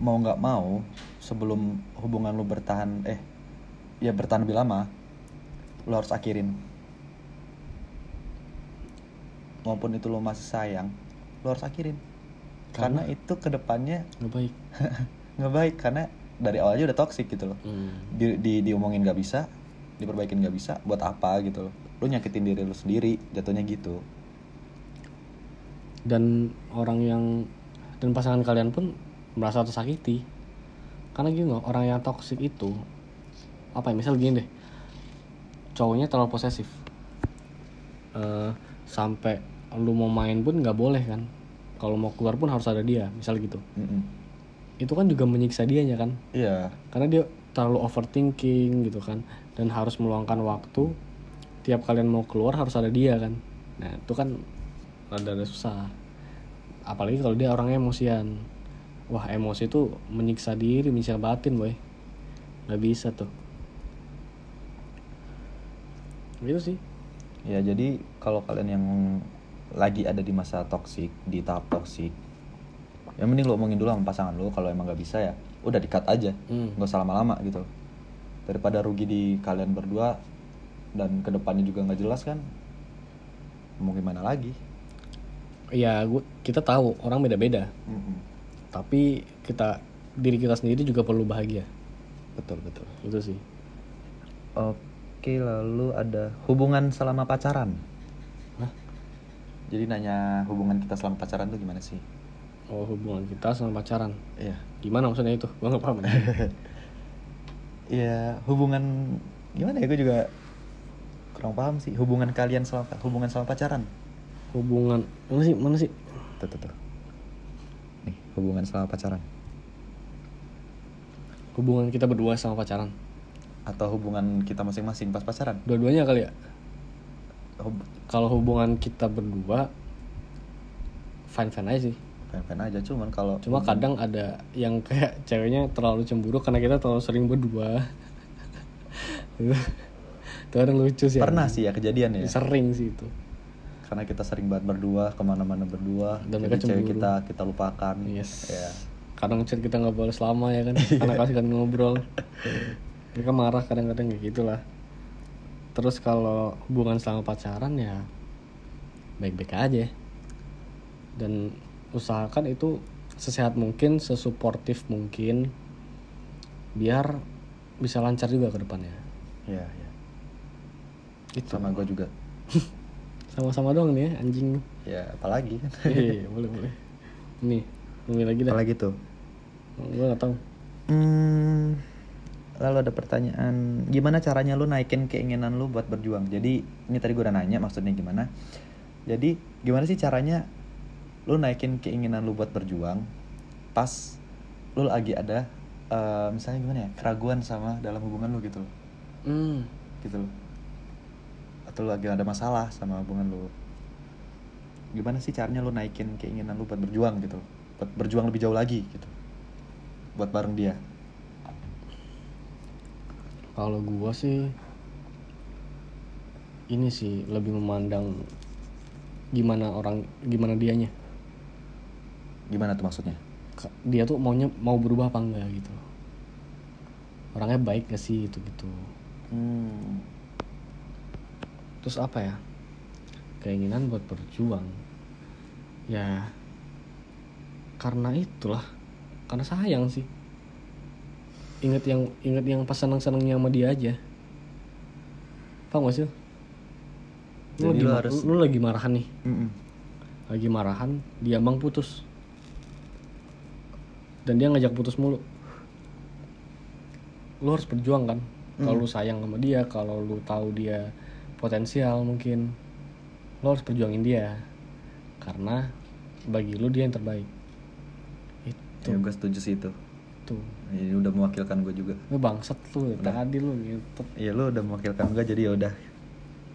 mau nggak mau sebelum hubungan lu bertahan eh ya bertahan lebih lama lu harus akhirin. Maupun itu lu masih sayang lu harus akhirin. Karena, itu ke depannya nggak baik. <laughs> nggak baik karena dari awalnya udah toxic gitu loh. Hmm. di, di diomongin nggak bisa diperbaikin nggak bisa buat apa gitu loh. Lu nyakitin diri lu sendiri jatuhnya gitu dan orang yang dan pasangan kalian pun merasa tersakiti. Karena gini loh orang yang toksik itu apa ya misal gini deh. Cowoknya terlalu posesif. Eh, sampai lu mau main pun nggak boleh kan. Kalau mau keluar pun harus ada dia misal gitu. Mm-mm. itu kan juga menyiksa dianya kan. Iya. Karena dia terlalu overthinking gitu kan. Dan harus meluangkan waktu. Tiap kalian mau keluar harus ada dia kan. Nah itu kan rada-rada susah. Apalagi kalau dia orangnya emosian. Wah emosi itu menyiksa diri menyiksa batin boy. Nggak bisa tuh. Gitu sih. Ya jadi kalau kalian yang lagi ada di masa toksik, di tahap toksik, ya mending lo omongin dulu sama pasangan lo kalau emang gak bisa ya, udah dikat aja, Hmm. nggak usah lama-lama gitu. Daripada rugi di kalian berdua dan ke depannya juga nggak jelas kan, mau gimana lagi? Ya gua, kita tahu orang beda-beda tapi kita diri kita sendiri juga perlu bahagia Betul betul. itu sih Oke, lalu ada hubungan selama pacaran. Hah? Jadi nanya hubungan kita selama pacaran tuh gimana sih? oh hubungan kita sama pacaran Iya. gimana maksudnya itu gua nggak paham <laughs> Iya, hubungan gimana ya? Gue juga kurang paham sih. Hubungan kalian selama hubungan selama pacaran. Hubungan mana sih mana sih Tuh, tuh, tuh. Nih, hubungan selama pacaran. hubungan kita berdua sama pacaran Atau hubungan kita masing-masing pas pacaran. dua-duanya kali ya Hub- kalau hubungan kita berdua fine fine aja sih Fan-fan aja cuman kalau cuma kadang ada yang kayak ceweknya terlalu cemburu karena kita terlalu sering berdua <laughs> itu kadang lucu sih pernah anjing. sih ya kejadian ya. sering sih itu Karena kita sering banget berdua ke mana-mana berdua. Dan mereka cewek kita kita lupakan. yes Ya. kadang chat kita nggak boleh selama ya kan <laughs> karena kasih kan ngobrol mereka marah kadang-kadang kayak gitulah terus kalau hubungan selama pacaran ya baik-baik aja dan usahakan itu sesehat mungkin sesuportif mungkin biar bisa lancar juga ke depannya Iya, iya. itu Sama gue juga. <laughs> sama-sama doang nih ya anjing Ya, apalagi kan. <laughs> iya boleh boleh nih ngomongin lagi dah apalagi tuh. gue nggak tahu Hmm, lalu ada pertanyaan, gimana caranya lu naikin keinginan lu buat berjuang? Jadi ini tadi gue udah nanya maksudnya gimana? Jadi gimana sih caranya lu naikin keinginan lu buat berjuang pas lu lagi ada eh, misalnya gimana ya keraguan sama dalam hubungan lu gitu loh, hmm. gitu loh. Atau lu lagi ada masalah sama hubungan lu. Gimana sih caranya lu naikin keinginan lu buat berjuang gitu, buat berjuang lebih jauh lagi gitu, buat bareng dia. Kalau gua sih ini sih lebih memandang gimana orang gimana dianya. Gimana tuh maksudnya? Dia tuh maunya mau berubah apa enggak gitu. Orangnya baik gak sih itu gitu. Hmm. Terus apa ya? Keinginan buat berjuang. Ya karena itulah. Karena sayang sih. Ingat yang ingat yang pas seneng-senengnya sama dia aja. Paham gak sih? Lu, lagi, harus- lu lagi marahan nih. Mm-mm. Lagi marahan, dia bang putus. Dan dia ngajak putus mulu. Lu harus berjuang kan? Kalau Hmm. lu sayang sama dia, kalau lu tahu dia potensial mungkin lu harus perjuangin dia. Karena bagi lu dia yang terbaik. Itu. Ya, gue setuju sih itu. Tuh. Ini udah mewakilkan gue juga. Lu bangsat lu, Udah. tadi lu gitu. Iya lu udah mewakilkan gue jadi ya udah.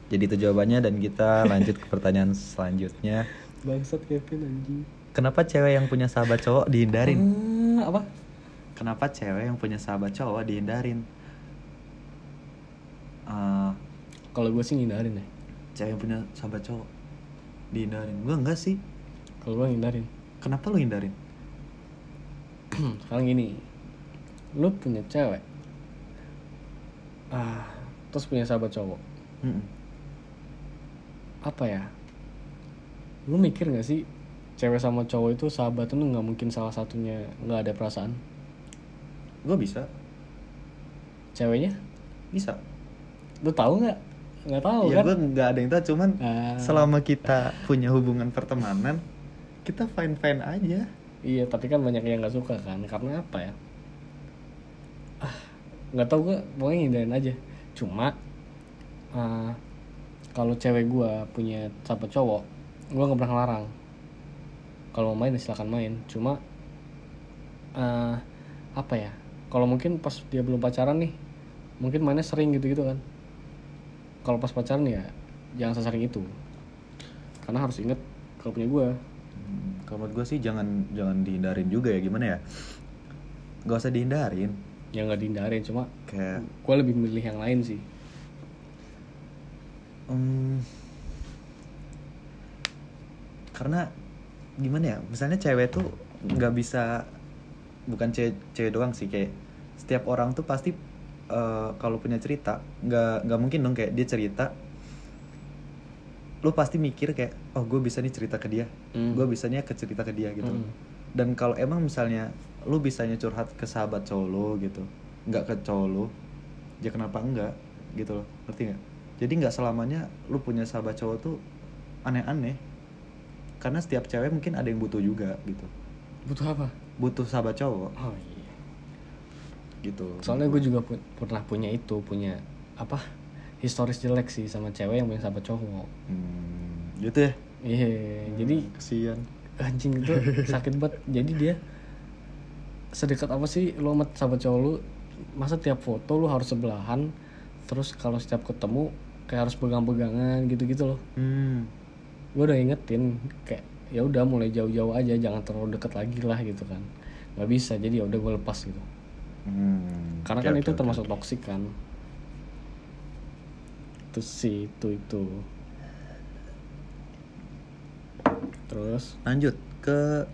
Jadi itu jawabannya dan kita lanjut ke pertanyaan selanjutnya. Bangsat Kevin anjing. Kenapa cewek yang punya sahabat cowok dihindarin? Ah, apa? Kenapa cewek yang punya sahabat cowok dihindarin? Eh, Kalau gue sih ngindarin ya. cewek yang punya sahabat cowok dihindarin? Gue enggak sih. Kalau gue ngindarin. Kenapa lu hindarin? <clears throat> sekarang gini lu punya cewek ah terus punya sahabat cowok Mm-mm. apa ya lu mikir gak sih cewek sama cowok itu sahabat itu nggak mungkin salah satunya nggak ada perasaan Gue bisa, ceweknya bisa. lu tahu nggak nggak tahu Iya kan? gue nggak ada yang tahu cuman Ah. selama kita punya hubungan pertemanan kita fine fine aja. iya tapi kan banyak yang nggak suka kan karena apa ya? Ah nggak tahu gue pokoknya ngindarin aja. Cuma ah, kalau cewek gue punya sahabat cowok gue nggak pernah ngelarang. Kalau mau main ya silakan main. Cuma ah, apa ya? Kalau mungkin pas dia belum pacaran nih mungkin mainnya sering gitu gitu kan kalau pas pacaran ya jangan sesering itu karena harus inget kalau punya gue Hmm, Kalau menurut gue sih jangan jangan dihindarin juga ya gimana ya? Gak usah dihindarin. yang nggak dihindarin cuma Kayak gue lebih milih yang lain sih hmm, karena gimana ya? Misalnya cewek tuh nggak bisa bukan cewek, cewek doang sih kayak setiap orang tuh pasti eh, kalau punya cerita nggak nggak mungkin dong kayak dia cerita lu pasti mikir kayak oh gue bisa nih cerita ke dia Hmm. gue bisanya ke cerita ke dia gitu. Hmm. dan kalau emang misalnya lu bisanya curhat ke sahabat cowok lu gitu nggak ke cowok lu ya kenapa enggak gitu loh ngerti nggak? Jadi nggak selamanya lu punya sahabat cowok tuh aneh-aneh karena setiap cewek mungkin ada yang butuh juga gitu. Butuh apa? Butuh sahabat cowok. Oh iya gitu. Soalnya gue juga pu- pernah punya itu punya apa historis jelek sih sama cewek yang punya sahabat cowok. Hmm, gitu ya? Iya jadi kesian. anjing itu <laughs> sakit banget. Jadi dia sedekat apa sih lo sama sahabat cowok lu masa tiap foto lu harus sebelahan terus kalau setiap ketemu kayak harus pegang-pegangan gitu-gitu loh. Hmm. gue udah ingetin kayak ya udah mulai jauh-jauh aja jangan terlalu deket lagi lah gitu kan. Nggak bisa jadi ya udah gue lepas gitu Hmm. karena Oke, kan oke, itu oke. termasuk toksik kan? Itu sih itu itu. Terus? Lanjut ke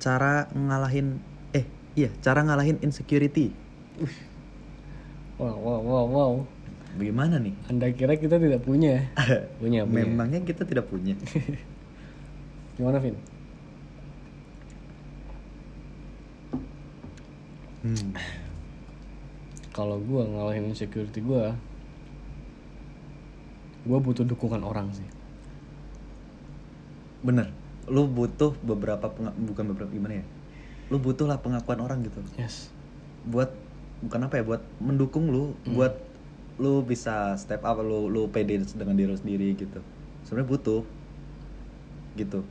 cara ngalahin eh iya cara ngalahin insecurity. Wow wow wow wow. Bagaimana nih? Anda kira kita tidak punya <laughs> punya punya. Memangnya kita tidak punya? <laughs> Gimana Vin hmm. kalau gue ngalahin insecurity gue gue butuh dukungan orang sih. Bener. Lu butuh beberapa bukan beberapa gimana ya? Lu butuh lah pengakuan orang gitu. Yes. Buat bukan apa ya buat mendukung lu buat lu bisa step up lu lu pede dengan diri lu sendiri gitu. Sebenarnya butuh. Gitu.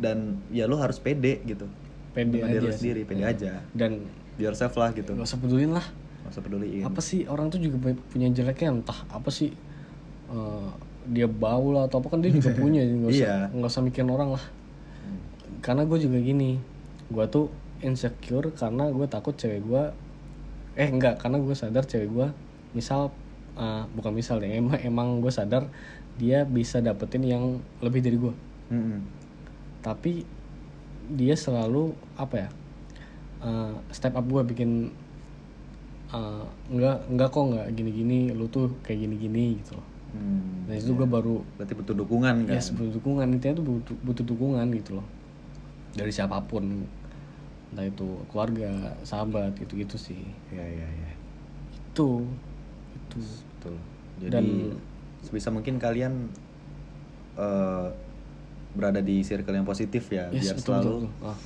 Dan ya lu harus pede gitu. Pede dengan diri aja lu sendiri pede Ya. aja. Dan yourself lah gitu. Gak usah pedulin lah. Gak usah peduliin. Apa sih orang tuh juga pu- punya jeleknya entah apa sih eh, dia bau lah atau apa kan dia juga <laughs> punya nggak usah Iya. nggak usah mikirin orang lah. Karena gue juga gini gue tuh insecure karena gue takut cewek gue eh enggak karena gue sadar cewek gue misal eh, bukan misal ya emang emang gue sadar dia bisa dapetin yang lebih dari gue Mm-mm. tapi dia selalu apa ya uh, step up gue bikin uh, enggak enggak kok enggak gini-gini lu tuh kayak gini-gini gitu loh. Hmm, dan itu gue baru berarti butuh dukungan kan? Ya butuh dukungan. Intinya tuh butuh, butuh dukungan gitu loh. Dari siapa pun. Entah itu keluarga sahabat gitu gitu sih. Iya iya iya. itu. Itu. Betul. Jadi Dan- sebisa mungkin kalian eh, berada di circle yang positif ya Yes, biar betul, selalu betul, betul. Ah,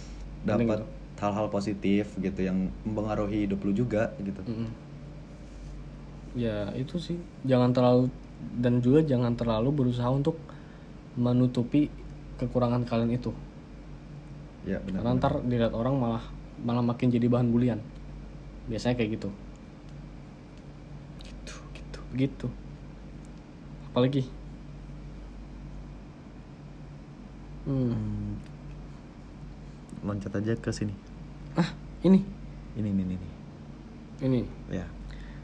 dapat hal-hal positif gitu yang mempengaruhi hidup lu juga gitu. Mm-mm. ya itu sih jangan terlalu dan juga jangan terlalu berusaha untuk menutupi kekurangan kalian itu Ya benar. karena ntar dilihat orang malah malah makin jadi bahan bulian biasanya kayak gitu gitu gitu gitu apalagi hmm. Hmm, loncat aja ke sini. Ah ini Ini ini ini. ini. Ya.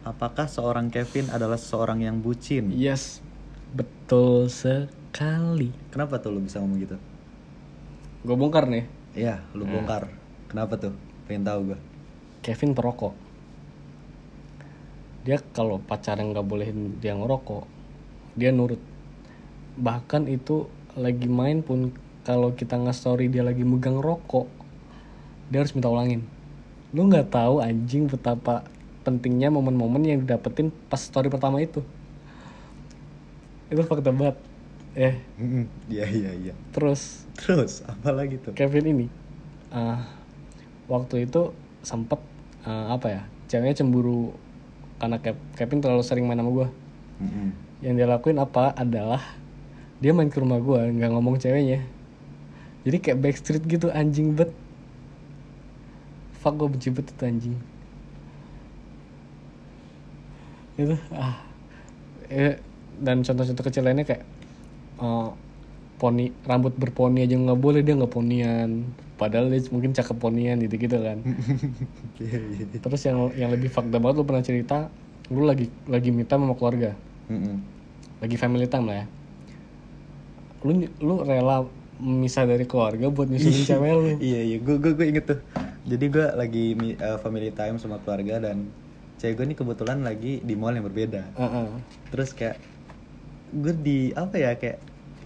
Apakah seorang Kevin adalah seorang yang bucin? yes betul sekali Kenapa tuh lu bisa ngomong gitu? gue bongkar nih Iya, lu Nah. bongkar. Kenapa tuh? Pengen tahu gua. Kevin perokok dia kalau pacaran nggak bolehin dia ngerokok dia nurut bahkan itu lagi main pun kalau kita nge story dia lagi megang rokok dia harus minta ulangin. Lu nggak tahu anjing betapa pentingnya momen-momen yang didapetin pas story pertama itu. Itu fakta banget. Eh. Iya iya iya. terus. Terus apa lagi tuh? Kevin ini ah, waktu itu sempet ah, apa ya ceweknya cemburu karena Kev- Kevin terlalu sering main sama gue Mm-mm. yang dia lakuin apa adalah dia main ke rumah gue nggak ngomong ceweknya. Jadi kayak backstreet gitu anjing bet fuck gue benci bet itu anjing. Itu ah. Eh, dan contoh-contoh kecil lainnya kayak eh, poni rambut berponi aja nggak boleh dia nggak ponian. Padahal dia mungkin cakep ponian gitu gitu kan <laughs> Iya iya. terus yang yang lebih fakta banget lu pernah cerita lu lagi lagi minta sama keluarga. Lagi family time lah ya. Lu lu rela misah dari keluarga buat nyusulin cewek lu <laughs> Iya iya, gue gue gue inget tuh. Jadi gue lagi uh, family time sama keluarga dan cewek gue nih kebetulan lagi di mall yang berbeda. Heeh. Terus kayak gue di apa ya kayak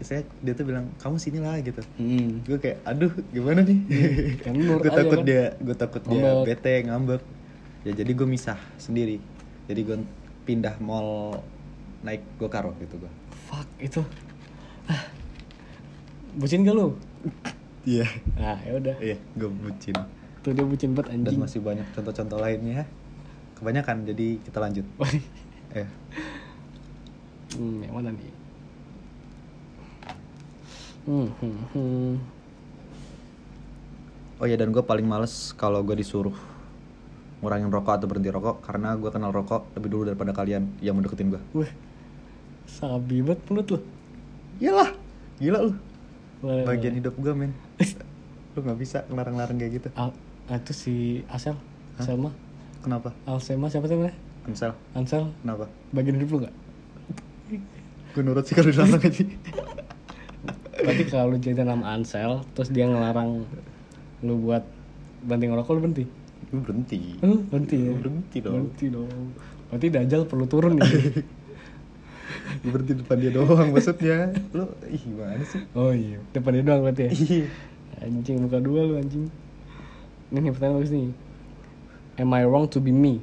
saya dia tuh bilang kamu sini lah gitu. Hmm. Gue kayak aduh gimana nih? Ya, nurut gue aja takut kan. dia gue takut dia Ngambek. bete ngambek. Ya jadi gue misah sendiri. Jadi gue pindah mall naik gokar waktu itu gue fuck itu ah. Bucin gak lu? Iya. Nah ya udah. Iya gue bucin. Tuh dia bucin banget dan anjing. masih banyak contoh-contoh lainnya. Kebanyakan jadi kita lanjut. Eh hmm, yang mana nih? Hmm, hmm, hmm. oh ya dan gue paling males kalau gue disuruh ngurangin rokok atau berhenti rokok karena gue kenal rokok lebih dulu daripada kalian yang mendeketin gue Wih, sabi banget mulut lu. Iyalah gila lu Boleh, bagian boleh. hidup gue men. <laughs> Lu nggak bisa ngelarang-larang kayak gitu. Al, ah, itu si Asel. Selma. Kenapa? Alsema siapa sih namanya? Ansel. Ansel. Kenapa? Bagian hidup lu gak? gue nurut sih kalau dilarang aja. Berarti kalau lu jadi nama Ansel Terus dia ngelarang Lu buat Banting ngerokok lu berhenti? gue berhenti. Huh, berhenti ya? Berhenti dong. Berhenti dong. Berarti Dajjal perlu turun nih <laughs> berhenti depan dia doang maksudnya. Lu ih gimana sih? Oh iya. Depan dia doang berarti ya? Iya. Anjing muka dua lu anjing. Ini nih pertanyaan bagus nih. Am I wrong to be me?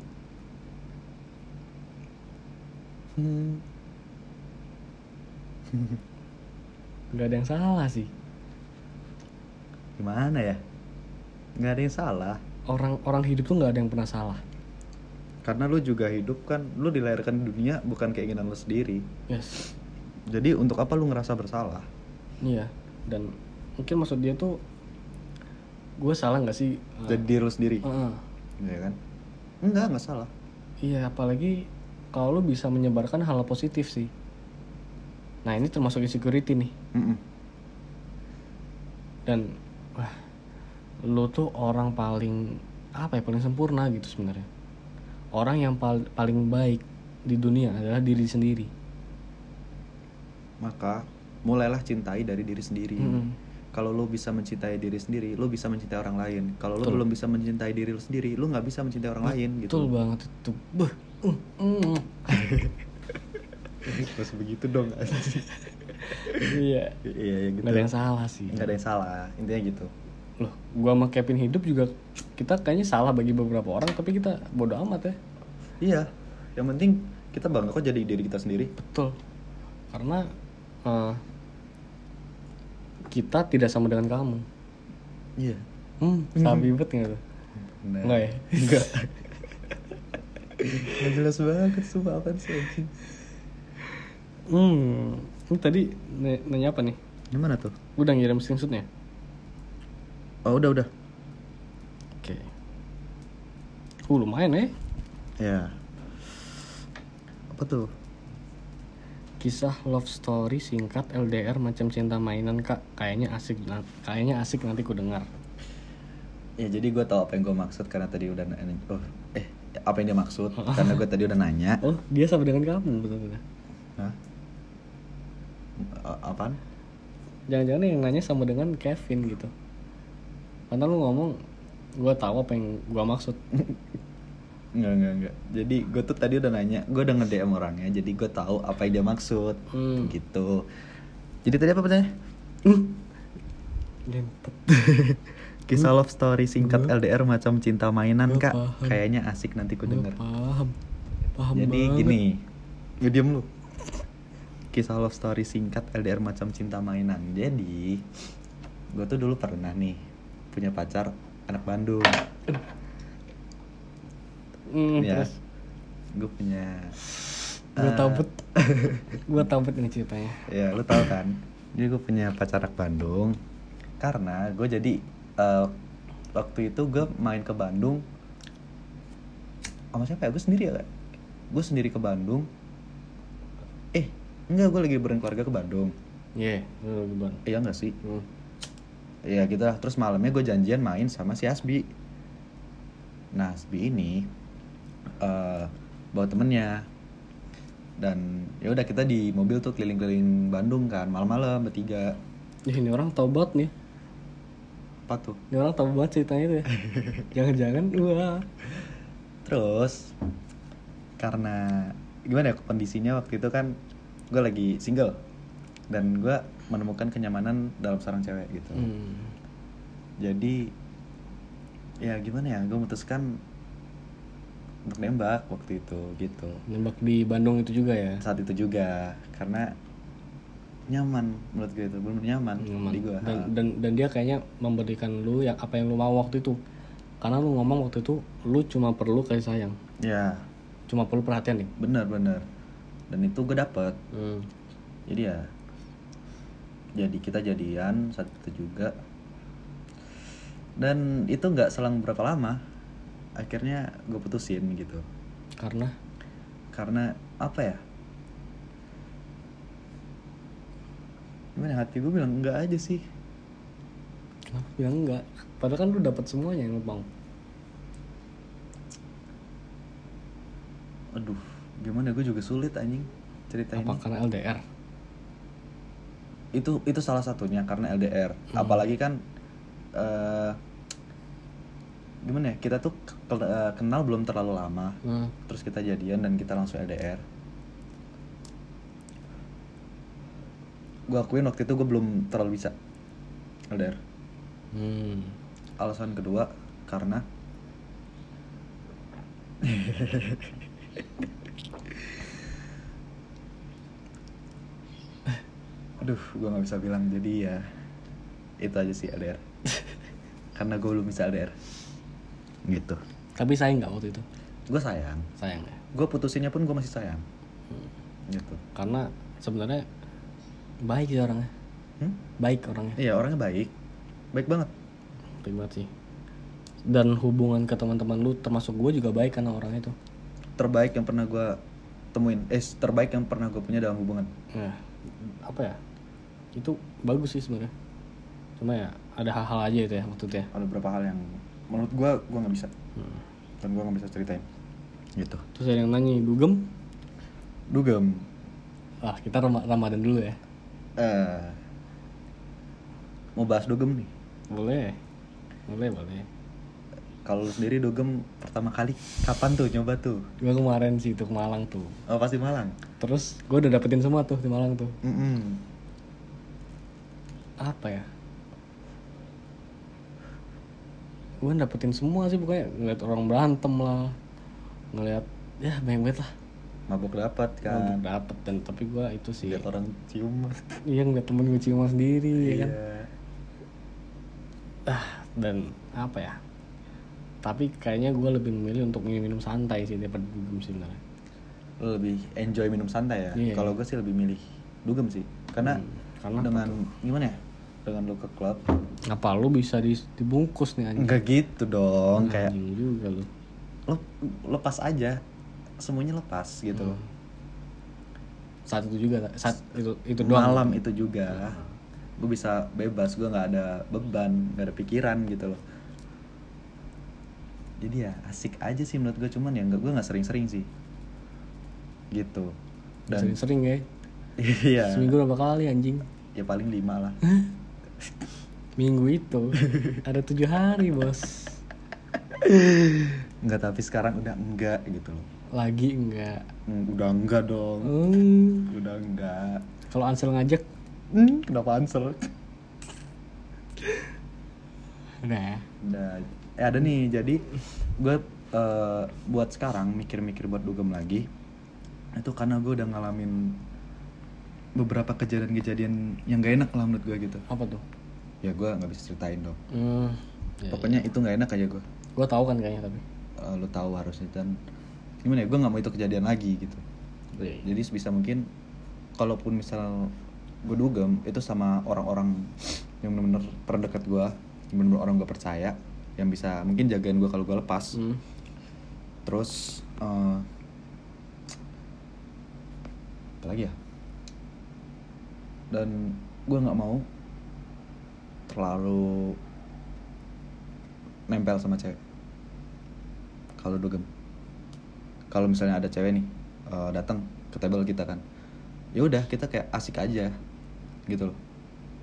Hmm. Gak ada yang salah sih. Gimana ya? Nggak ada yang salah. Orang-orang hidup tuh gak ada yang pernah salah karena lu juga hidup kan lu dilahirkan di dunia bukan keinginan lu sendiri Yes jadi untuk apa lu ngerasa bersalah Iya Dan mungkin maksud dia tuh Gue salah gak sih? jadi diri lu sendiri Heeh. Iya kan enggak nggak salah Iya, apalagi kalau lu bisa menyebarkan hal positif sih. Nah, ini termasuk insecurity nih. Mm-mm. Dan wah, lu tuh orang paling apa ya, paling sempurna gitu sebenarnya. Orang yang pal- paling baik di dunia adalah diri sendiri. maka mulailah cintai dari diri sendiri Mm-mm. kalau lu bisa mencintai diri sendiri lu bisa mencintai orang lain kalau Betul. belum bisa mencintai diri lu sendiri lu nggak bisa mencintai orang lain Betul gitu banget itu. Beuh. Uh, <laughs> uh. Terus begitu dong iya. iya ya gitu Gak ada yang salah sih. nggak ada yang salah intinya gitu Loh, gua sama Kevin hidup juga kita kayaknya salah bagi beberapa orang tapi kita bodoh amat ya. iya yang penting kita bangga kok jadi diri kita sendiri Betul. Karena eh, kita tidak sama dengan kamu. iya Hmm, sabi banget nggak tuh? Nah, Nggak ya? enggak <laughs> nggak jelas banget sumpah apa sih Hmm, ini tadi nanya apa nih? gimana tuh Udah ngirim screenshotnya? Oh udah udah Oke. Uh, lumayan ya. ya apa tuh Kisah love story singkat LDR macam cinta mainan kak. Kayaknya asik, kayaknya asik nanti ku dengar. Ya jadi gue tau apa yang gue maksud karena tadi udah nanya oh, eh apa yang dia maksud <laughs> karena gue tadi udah nanya Oh, dia sama dengan kamu betul-betul. Hah? Apaan? Jangan-jangan yang nanya sama dengan Kevin gitu. Karena lu ngomong, gua tahu apa yang gua maksud. <laughs> Enggak enggak enggak. Jadi gue tuh tadi udah nanya, gue udah nge DM orangnya, jadi gue tahu apa yang dia maksud, Hmm. gitu. Jadi tadi apa pertanyaannya? Gentet. <laughs> Kisah love story singkat Gua- LDR macam cinta mainan gua kak, paham. kayaknya asik nanti ku denger. Paham. Paham Jadi banget. gini, gue diem lu. Kisah love story singkat LDR macam cinta mainan. Jadi, gue tuh dulu pernah nih punya pacar anak Bandung. Hmm, ya, terus gue punya. gua eh, tahu bet. <laughs> gua tahu bet ini ceritanya. ya, lu tahu kan? Jadi gue punya pacar anak Bandung. Karena gue jadi eh, waktu itu gue main ke Bandung sama siapa ya? Gue sendiri ya, gue sendiri ke Bandung. Eh, enggak, gue lagi liburan keluarga ke Bandung. Iya, lu lagi ban. Iya enggak sih? Hmm. Iya gitu lah. Terus malamnya gue janjian main sama si Asbi. Nah Asbi ini eh bawa temennya dan ya udah kita di mobil tuh keliling-keliling Bandung kan malam-malam bertiga. Ya, ini orang banget nih. Apa tuh? Ini orang tahu banget ceritanya itu ya. <laughs> Jangan-jangan wah. Terus karena gimana ya kondisinya waktu itu kan gue lagi single dan gue menemukan kenyamanan dalam seorang cewek gitu. Hmm. jadi ya gimana ya gue memutuskan untuk nembak waktu itu gitu. Nembak di Bandung itu juga ya? Saat itu juga karena nyaman menurut gue itu benar nyaman, Nyaman. di gue dan, dan dan dia kayaknya memberikan lu yang apa yang lu mau waktu itu. Karena lu ngomong waktu itu lu cuma perlu kasih sayang. Ya. Cuma perlu perhatian nih. Bener bener dan itu gue dapet. Hmm. jadi ya jadi kita jadian saat itu juga. Dan itu nggak selang berapa lama akhirnya gue putusin gitu. Karena? Karena apa ya? Gimana hati gue bilang enggak aja sih. Kenapa bilang enggak padahal kan lu dapat semuanya yang lu mau. Aduh gimana gue juga sulit anjing cerita apa ini. karena LDR itu itu salah satunya karena LDR apalagi kan eh gimana ya kita tuh eh, kenal belum terlalu lama. Hmm. terus kita jadian dan kita langsung LDR gue akuin waktu itu gue belum terlalu bisa LDR Hmm. alasan kedua karena <laughs> aduh gue nggak bisa bilang. Jadi ya itu aja sih LDR <laughs> karena gue belum bisa LDR gitu. Tapi sayang nggak waktu itu? Gue sayang. Sayang ya? Gue putusinnya pun gue masih sayang. Gitu. Karena sebenarnya baik sih orangnya. Hmm? baik orangnya. Iya orangnya baik. Baik banget. Baik banget sih. Dan hubungan ke teman-teman lu termasuk gue juga baik karena orangnya itu terbaik yang pernah gue temuin. Eh terbaik yang pernah gue punya dalam hubungan. Ya apa ya itu bagus sih sebenarnya. Cuma ya ada hal-hal aja itu ya waktu itu ya ada beberapa hal yang menurut gue gue nggak bisa. Hmm. dan gue nggak bisa ceritain. Gitu. Terus ada yang nanya dugem? Dugem. Ah kita Ram- ramadan dulu ya. Eh mau bahas dugem nih? Boleh. Boleh boleh. Kalau lu sendiri dugem pertama kali kapan tuh nyoba tuh? Gue kemarin sih itu ke Malang tuh. Oh pasti Malang? Terus gue udah dapetin semua tuh di Malang tuh. Mm-mm. Apa ya? Gue dapetin semua sih pokoknya. Ngeliat orang berantem lah. Ngeliat ya banyak banget lah. Mabuk dapat kan? Dapet dan tapi gue itu sih. Lihat orang cium. <laughs> Iya ngeliat temen gue ciuman sendiri ya kan? Iya ah dan apa ya? Tapi kayaknya gue lebih memilih untuk minum, minum santai sih daripada dugem sih sebenarnya. Lu lebih enjoy minum santai ya? Iya. kalau gue sih lebih milih dugem sih. Karena Hmm, karena dengan gimana ya dengan lu ke klub. Apa lu bisa di- dibungkus nih anjing? Enggak gitu dong kayak Anjing juga lu. lo lepas aja. Semuanya lepas gitu. Loh saat itu juga saat itu itu doang. Malam itu juga. Gue bisa bebas gue nggak ada beban nggak ada pikiran gitu loh. Jadi ya asik aja sih menurut gue cuman ya nggak gue nggak sering-sering sih. Gitu. Dan sering-sering ya? <laughs> Iya. Seminggu berapa kali anjing? Ya paling lima lah minggu itu. Ada tujuh hari bos. Nggak tapi sekarang udah enggak gitu loh. Lagi enggak. Hmm, udah enggak dong. Hmm, udah enggak. Kalau Ansel ngajak? Hmm, kenapa answer udah. Udah, eh ada nih. Jadi gue eh, buat sekarang mikir-mikir buat dugem lagi. Itu karena gue udah ngalamin beberapa kejadian-kejadian yang gak enak lah menurut gue gitu. apa tuh Ya gue nggak bisa ceritain dong. hmm, ya, Pokoknya itu nggak enak aja gue. gue tahu kan kayaknya tapi Eh, lu tahu harusnya dan gimana ya? Gue nggak mau itu kejadian lagi gitu. Iya. Jadi sebisa mungkin, kalaupun misal gue dugem itu sama orang-orang yang bener-bener terdekat gue, yang bener-bener orang gue percaya, yang bisa mungkin jagain gue kalau gue lepas. Hmm. terus eh apa lagi ya dan gue nggak mau terlalu nempel sama cewek. Kalau dugem. Kalau misalnya ada cewek nih eh, datang ke table kita kan ya udah kita kayak asik aja gitu loh.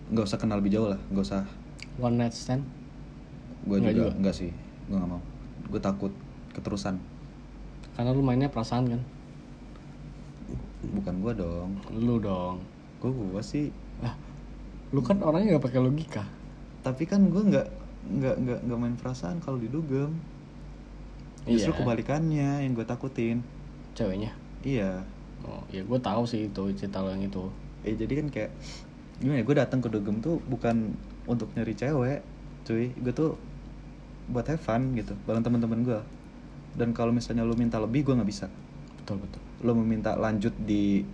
Nggak usah kenal lebih jauh lah nggak usah one night stand? Gue juga, juga? nggak sih gue nggak mau. Gue takut keterusan. Karena lu mainnya perasaan kan? Bukan gue dong. Lu dong gue gue sih lah lu kan orangnya nggak pakai logika. Tapi kan gue nggak nggak nggak nggak main perasaan kalau didugem. Justru Iya. kebalikannya yang gue takutin. Ceweknya? Iya. Oh ya gue tahu sih itu cerita lo yang itu. Eh jadi kan kayak gimana ya gue datang ke dugem tuh bukan untuk nyari cewek cuy. Gue tuh buat have fun gitu bareng teman-teman gue dan kalau misalnya lu minta lebih gue nggak bisa. Betul betul. Lo meminta lanjut di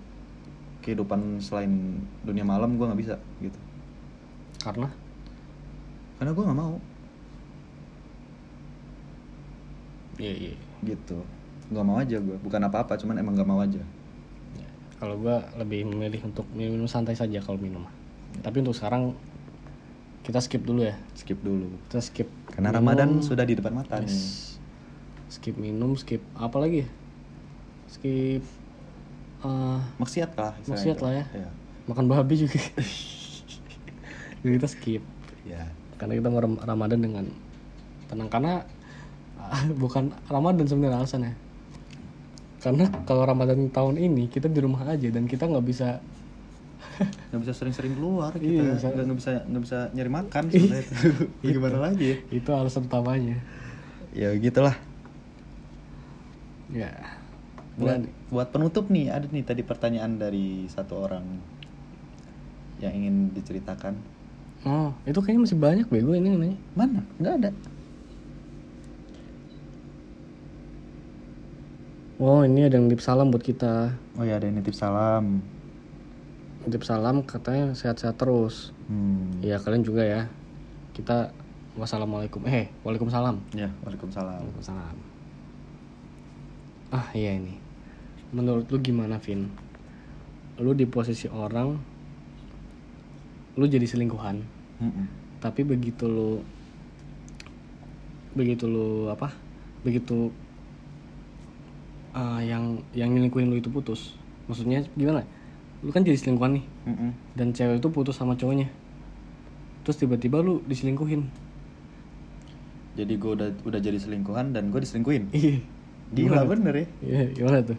kehidupan selain dunia malam gue nggak bisa gitu. Karena? Karena gue nggak mau. Iya iya. Gitu. Nggak mau aja gue bukan apa-apa cuman emang nggak mau aja. Ya, kalau gue lebih memilih untuk minum santai saja kalau minum tapi untuk sekarang kita skip dulu ya. Skip dulu. Kita skip karena minum. Ramadan sudah di depan mata nih. Yes. skip minum skip apa lagi? Skip eh, maksiat lah Maksiat itu. lah ya. Iya. makan babi juga. Jadi <laughs> kita skip. Ya karena kita mau ram- Ramadan dengan tenang. Karena ah, bukan Ramadan sebenarnya alasannya karena kalau Ramadan tahun ini kita di rumah aja dan kita nggak bisa <laughs> nggak bisa sering-sering keluar Iya, kita bisa. nggak nggak bisa nggak bisa nyari makan sebenarnya. <laughs> Itu gimana lagi ya? itu alasan utamanya. Ya gitulah. Ya buat Dan- buat penutup nih ada nih tadi pertanyaan dari satu orang yang ingin diceritakan. Oh itu kayaknya masih banyak bego ini nanya mana? Nggak ada. Oh ini ada yang tip salam buat kita. Oh ya ada yang nitip salam. Tip salam katanya sehat-sehat terus. Hmm. Iya kalian juga ya. Kita wassalamualaikum. Eh waalaikumsalam. Ya waalaikumsalam. Waalaikumsalam. Ah iya ini. Menurut lu gimana Vin? Lu di posisi orang, lu jadi selingkuhan. Mm-mm. Tapi begitu lu, begitu lu apa? Begitu ah, yang yang nyelingkuhin lu itu putus. Maksudnya gimana? Lu kan jadi selingkuhan nih, Mm-mm. dan cewek itu putus sama cowoknya. Terus tiba-tiba lu diselingkuhin. jadi gue udah udah jadi selingkuhan dan gue diselingkuhin Iya. gila bener ya Iya, gimana tuh?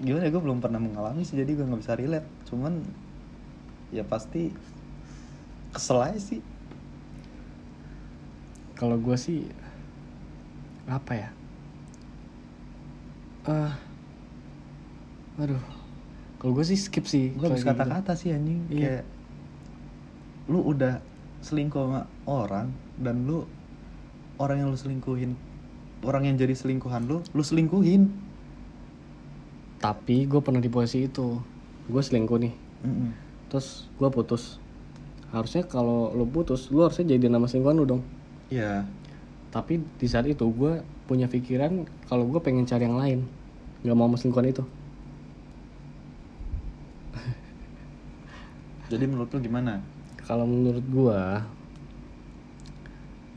Gimana gue belum pernah mengalami sih jadi gue nggak bisa relate cuman ya pasti kesel aja sih Kalau gue sih apa ya? Ah, aduh. Kalau gue sih skip sih. gue habis gitu. kata-kata sih anjing Iya. kayak lu udah selingkuh sama orang dan lu orang yang lu selingkuhin orang yang jadi selingkuhan lu lu selingkuhin Tapi gue pernah di posisi itu. Gue selingkuh nih. Mm-mm. Terus gue putus. Harusnya kalau lo putus, lo harusnya jadi nama selingkuhan lu dong. Iya Tapi di saat itu gue punya pikiran kalau gue pengen cari yang lain. Gak mau selingkuhan itu. jadi menurut lu gimana Kalau menurut gua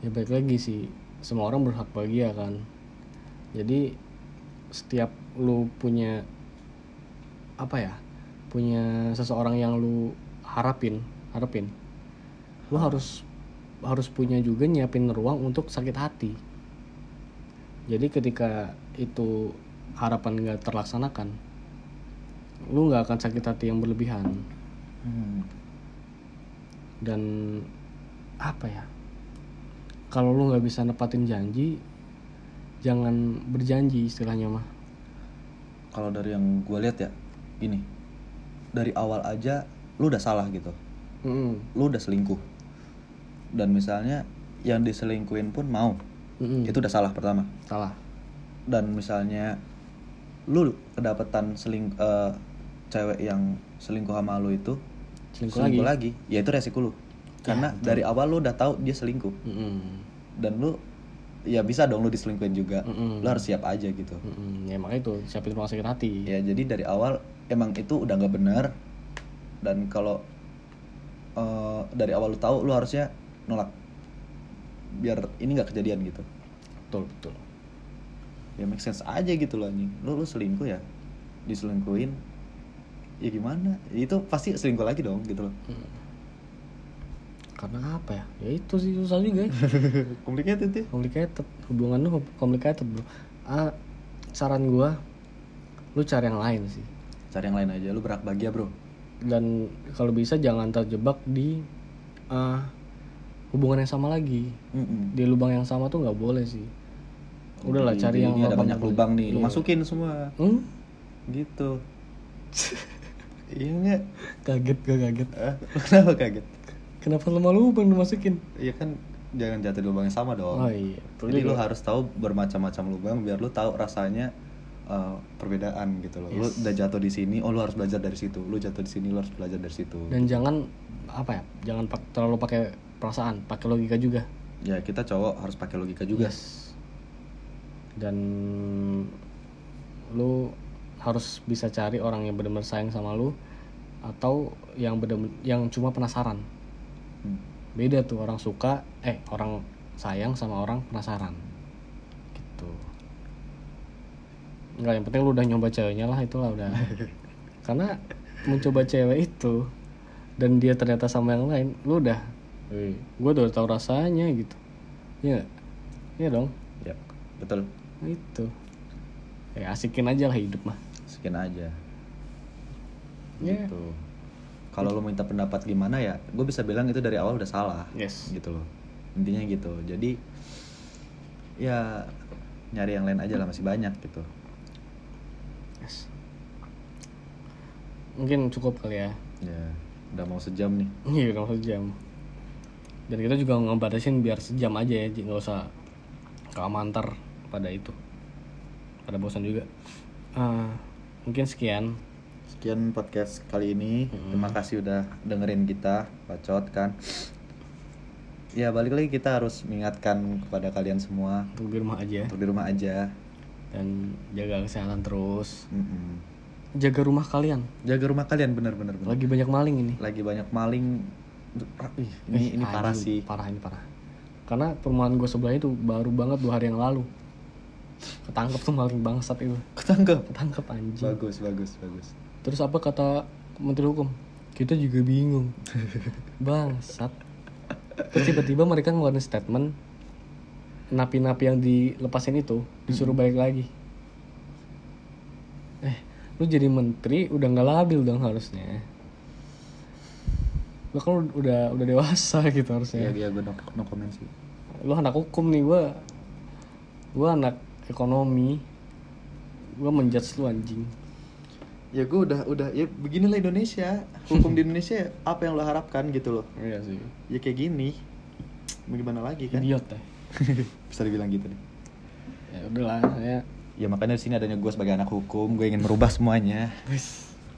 ya baik lagi sih semua orang berhak bahagia kan. Jadi setiap lu punya apa ya? Punya seseorang yang lu harapin, harapin. Lu harus harus punya juga nyiapin ruang untuk sakit hati. Jadi ketika itu harapan nggak terlaksanakan, lu nggak akan sakit hati yang berlebihan Hmm. dan apa ya kalau lu nggak bisa nepatin janji jangan berjanji istilahnya mah kalau dari yang gue lihat ya gini. Dari awal aja lu udah salah gitu. Mm-mm. lu udah selingkuh. Dan misalnya yang diselingkuhin pun mau. Mm-mm. itu udah salah pertama. Salah. Dan misalnya lu kedapatan seling eh, cewek yang selingkuh sama lu itu selingkuh, lagi, ya itu resiko lu. Karena betul. dari awal lu udah tahu dia selingkuh. Mm-mm. dan lu ya bisa dong lu diselingkuhin juga. Mm-mm. lu harus siap aja gitu. Mm-mm. ya makanya itu siapin ruang sakit hati. Ya jadi dari awal emang itu udah nggak benar. Dan kalau eh, dari awal lu tahu lu harusnya nolak. Biar ini nggak kejadian gitu. Betul betul. Ya make sense aja gitu loh anjing. Lu lu selingkuh ya? Diselingkuhin? Ya gimana? Itu pasti selingkuh lagi dong gitu loh. Mm. Karena apa ya? Ya itu sih susah juga ya. <laughs> Complicated ya? Complicated. Hubungan lu complicated bro. Ah, saran gua lu cari yang lain sih. Cari yang lain aja. Lu berhak bahagia bro. Dan kalau bisa jangan terjebak di ah, hubungan yang sama lagi. Mm-mm. di lubang yang sama tuh nggak boleh sih. Udahlah, Di- cari yang ini ada banyak lubang nih. Lu Iya. masukin semua. Hmm? gitu. <laughs> Iya nggak? Kaget gak kaget. Ah, <laughs> kenapa kaget Kenapa lu malu bang dimasukin? Iya kan jangan jatuh di lubang yang sama dong. Oh iya. Jadi lu harus tahu bermacam-macam lubang biar lu tahu rasanya uh, perbedaan gitu loh. Lu Yes. udah jatuh di sini, oh lu harus belajar dari situ. Lu jatuh di sini, lu harus belajar dari situ. Dan jangan apa ya? Jangan pak- terlalu pakai perasaan, pakai logika juga. Ya kita cowok harus pakai logika juga. Yes. Dan lu harus bisa cari orang yang benar-benar sayang sama lu atau yang benar yang cuma penasaran. Hmm. Beda tuh orang suka, eh orang sayang sama orang penasaran. Gitu. Enggak, yang penting lu udah nyoba ceweknya lah itulah udah. <laughs> Karena mencoba cewek itu dan dia ternyata sama yang lain, lu udah, gue udah tahu rasanya gitu. Iya, nggak? iya dong. Ya, betul. Itu ya asikin aja lah hidup mah Sekian aja. Ya. Gitu. Kalau lu minta pendapat gimana ya, gue bisa bilang itu dari awal udah salah. yes Gitu loh. Intinya gitu. Jadi ya nyari yang lain aja lah masih banyak gitu. yes mungkin cukup kali ya Ya, udah mau sejam nih. <laughs> iya udah sejam dan kita juga ngebatasin biar sejam aja ya nggak usah keamantar pada itu pada bosan juga Ah, mungkin sekian Sekian podcast kali ini. Hmm. Terima kasih udah dengerin kita, bacot kan. Ya, balik lagi kita harus mengingatkan kepada kalian semua untuk di rumah aja untuk di rumah aja. dan jaga kesehatan terus Mm-mm. jaga rumah kalian Jaga rumah kalian bener-bener. bener. lagi banyak maling ini Lagi banyak maling. Ih, ini Eh, ini parah sih. parah ini parah karena perumahan gue sebelah itu baru banget dua hari yang lalu ketangkep tuh maling bangsat itu Ketangkep. ketangkep anjing Bagus, bagus, bagus. Terus apa kata menteri hukum? Kita juga bingung. <laughs> Bangsat. Terus tiba-tiba mereka ngeluarin statement napi-napi yang dilepasin itu disuruh balik lagi. Eh lu jadi menteri udah nggak labil dong harusnya. Lu kan udah udah dewasa <laughs> gitu Iya, harusnya. Iya gue no, no comment sih. lu anak hukum nih gua gua anak ekonomi. Gua menjudge lu anjing Ya gue udah udah ya beginilah Indonesia. Hukum di Indonesia apa yang lo harapkan gitu loh. iya sih Ya kayak gini. Mau gimana lagi kan? idiot ya <laughs> Bisa dibilang gitu deh. ya udahlah ya Ya makanya di sini adanya gue sebagai anak hukum, gue ingin merubah semuanya.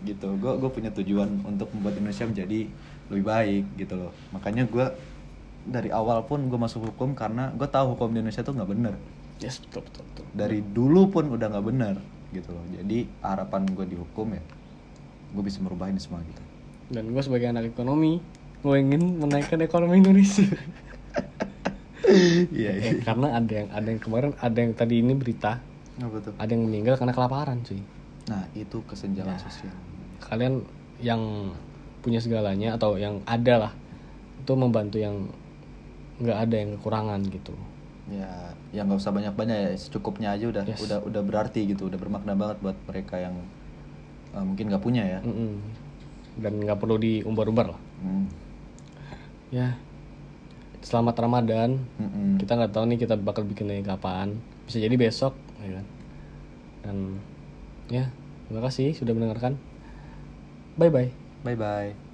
Gitu. Gue gue punya tujuan untuk membuat Indonesia menjadi lebih baik gitu loh. Makanya gue dari awal pun gue masuk hukum karena gue tahu hukum di Indonesia tuh nggak bener. yes betul betul, betul. Dari dulu pun udah nggak bener gitu loh. Jadi harapan gue di hukum ya, gue bisa merubah ini semua gitu. dan gue sebagai anak ekonomi gue ingin menaikkan ekonomi Indonesia <laughs> Iya Eh, karena ada yang ada yang kemarin ada yang tadi ini berita Apa tuh? ada yang meninggal karena kelaparan cuy Nah itu kesenjangan Ya. sosial. kalian yang punya segalanya atau yang ada lah itu membantu yang nggak ada yang kekurangan gitu Ya, yang nggak usah banyak-banyak ya, secukupnya aja udah Yes. udah udah berarti gitu, udah bermakna banget buat mereka yang eh, mungkin nggak punya ya. Mm-mm. dan nggak perlu diumbar-umbar lah Hmm. ya selamat Ramadan Mm-mm. kita nggak tahu nih kita bakal bikinnya kapan bisa jadi besok ya kan dan ya terima kasih sudah mendengarkan bye bye Bye bye.